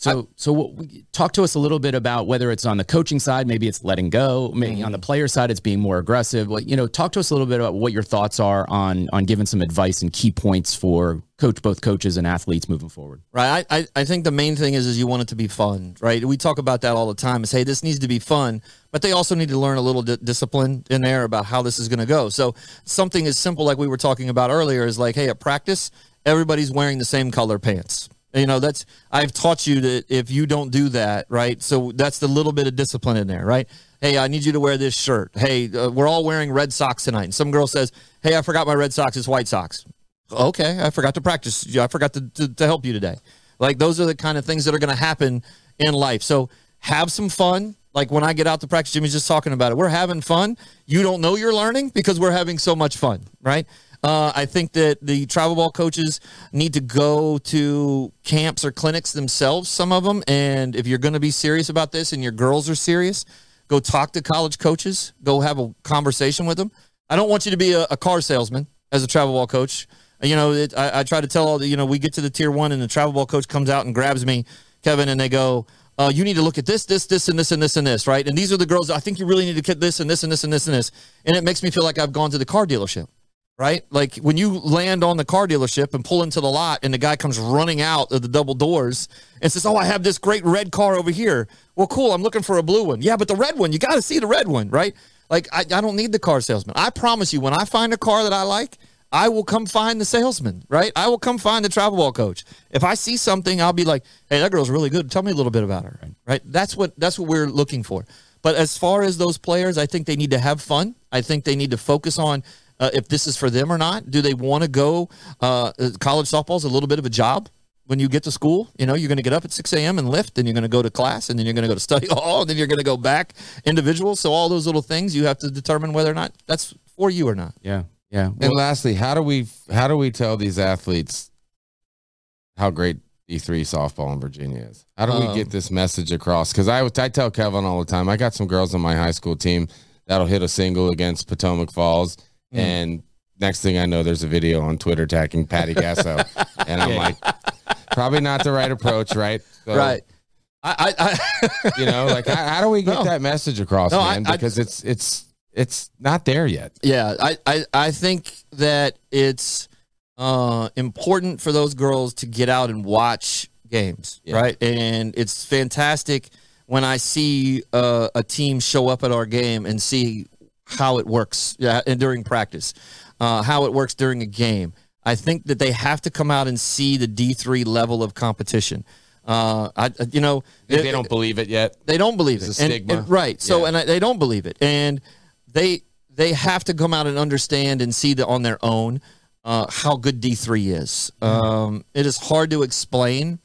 So, so what, talk to us a little bit about whether it's on the coaching side, maybe it's letting go, maybe on the mm-hmm. player side, it's being more aggressive. Like, you know, talk to us a little bit about what your thoughts are on on giving some advice and key points for coach both coaches and athletes moving forward. Right. I, I, I think the main thing is is you want it to be fun, right? We talk about that all the time. Is hey, this needs to be fun, but they also need to learn a little di- discipline in there about how this is going to go. So something as simple like we were talking about earlier is like, hey, at practice, everybody's wearing the same color pants. You know, that's I've taught you that if you don't do that, right? So that's the little bit of discipline in there, right? Hey, I need you to wear this shirt. Hey, uh, we're all wearing red socks tonight. And some girl says, "Hey, I forgot my red socks. It's white socks." okay, I forgot to practice. I forgot to, to, to help you today. Like those are the kind of things that are going to happen in life. So have some fun. Like when I get out to practice, Jimmy's just talking about it. We're having fun. You don't know you're learning because we're having so much fun, right? Uh, I think that the travel ball coaches need to go to camps or clinics themselves, some of them. And if you're going to be serious about this and your girls are serious, go talk to college coaches, go have a conversation with them. I don't want you to be a, a car salesman as a travel ball coach. You know, it, I, I try to tell all the, you know, we get to the tier one and the travel ball coach comes out and grabs me, Kevin, and they go, uh, you need to look at this, this, this, and this, and this, and this, right? And these are the girls. I think you really need to get this and this and this and this and this. And it makes me feel like I've gone to the car dealership, right? Like when you land on the car dealership and pull into the lot, and the guy comes running out of the double doors and says, "Oh, I have this great red car over here." Well, cool. I'm looking for a blue one. Yeah, but the red one, you got to see the red one, right? Like I, I don't need the car salesman. I promise you, when I find a car that I like. I will come find the salesman, right? I will come find the travel ball coach. If I see something, I'll be like, "Hey, that girl's really good. Tell me a little bit about her." Right? That's what that's what we're looking for. But as far as those players, I think they need to have fun. I think they need to focus on uh, if this is for them or not. Do they want to go? Uh, college softball is a little bit of a job. When you get to school, you know you're going to get up at 6 a.m. and lift, and you're going to go to class, and then you're going to go to study (laughs) hall, and then you're going to go back individual. So all those little things you have to determine whether or not that's for you or not. Yeah, yeah. And lastly, how do we how do we tell these athletes how great D3 softball in Virginia is? How do we Um, get this message across? Because I would- I tell Kevin all the time. I got some girls on my high school team that'll hit a single against Potomac Falls, Mm. and next thing I know, there's a video on Twitter tagging Patty Gasso, (laughs) and I'm like, probably not the right approach, right? So, right. I, I, I (laughs) You know, like how, how do we get No. that message across, No, man? I- Because it's it's it's not there yet. Yeah, I, I, I think that it's uh, important for those girls to get out and watch games, Yeah. right? And it's fantastic when I see uh, a team show up at our game and see how it works yeah, and during practice, uh, how it works during a game. I think that they have to come out and see the D three level of competition. Uh, I, you know, They, they don't believe it yet. they don't believe It's it. a stigma. and- right. So Yeah. and I, they don't believe it, and they they have to come out and understand and see that on their own uh, how good D three is. Um, it is hard to explain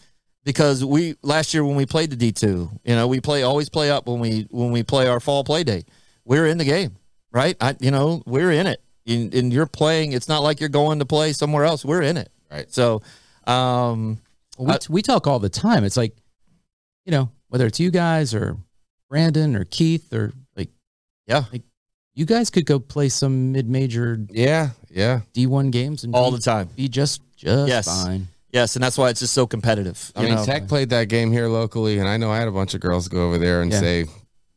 because we last year when we played the D two, you know, we play always play up when we when we play our fall play date. We're in the game, right? I you know we're in it, and, and you're playing. It's not like you're going to play somewhere else. We're in it, Right. So. Um, we, I- we talk all the time. It's like, you know, whether it's you guys or Brandon or Keith or like, Yeah. like you guys could go play some mid-major Yeah, yeah. D1 games and all be, the time. be just just Yes. fine. Yes, and that's why it's just so competitive. I you mean, know? Tech played that game here locally, and I know I had a bunch of girls go over there and Yeah. say,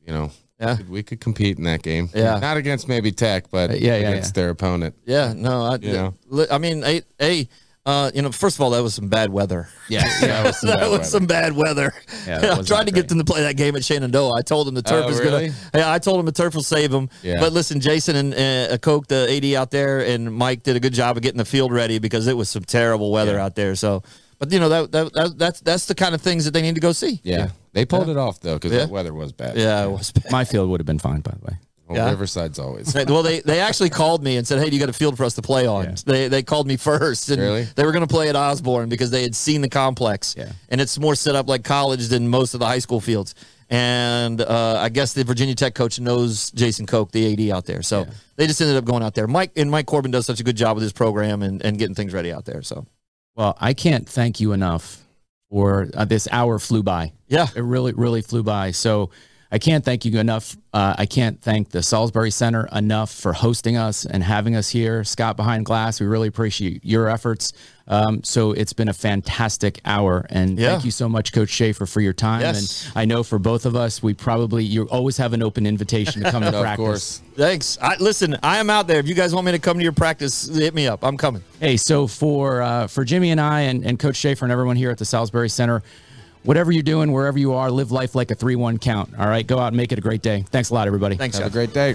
you know, Yeah. we could- we could compete in that game. Yeah. not against maybe Tech, but Uh, yeah, yeah, against yeah. their opponent. Yeah, no, I, You know? I mean, hey, uh, you know, first of all, that was some bad weather. Yeah, that was (laughs) some that bad was weather. some bad weather. Yeah, (laughs) I tried to great. get them to play that game at Shenandoah. I told them the turf Oh, is really? gonna. Yeah, I told them the turf will save them. Yeah. But listen, Jason and uh, Koch, the AD out there, and Mike did a good job of getting the field ready because it was some terrible weather Yeah. out there. So, But you know that, that, that that's that's the kind of things that they need to go see. Yeah. They pulled it off though because Yeah. the weather was bad. Yeah, it was bad. My field would have been fine, by the way. Well, Yeah. Riverside's always. (laughs) Well, they, they actually called me and said, "Hey, do you got a field for us to play on?" Yeah. They they called me first, and Really? they were going to play at Osbourn because they had seen the complex, Yeah. and it's more set up like college than most of the high school fields. And uh, I guess the Virginia Tech coach knows Jason Koch, the AD out there, so they just ended up going out there. Mike and Mike Corbin does such a good job with his program and, and getting things ready out there. So Well, I can't thank you enough for uh, this hour flew by. yeah, It really, really flew by. So I can't thank you enough. Uh, I can't thank the Salisbury Center enough for hosting us and having us here. Scott behind glass, we really appreciate your efforts. Um, so it's been a fantastic hour, and Yeah. thank you so much, Coach Shafer, for your time. Yes. And I know for both of us, we probably you always have an open invitation to come to (laughs) of practice. course. thanks. I, listen, I am out there. If you guys want me to come to your practice, hit me up. I'm coming. Hey, so for uh, for Jimmy and I and, and Coach Shafer and everyone here at the Salisbury Center, whatever you're doing, wherever you are, live life like a 3 1 count. All right. Go out and make it a great day. Thanks a lot, everybody. Thanks. Have Jeff. a great day.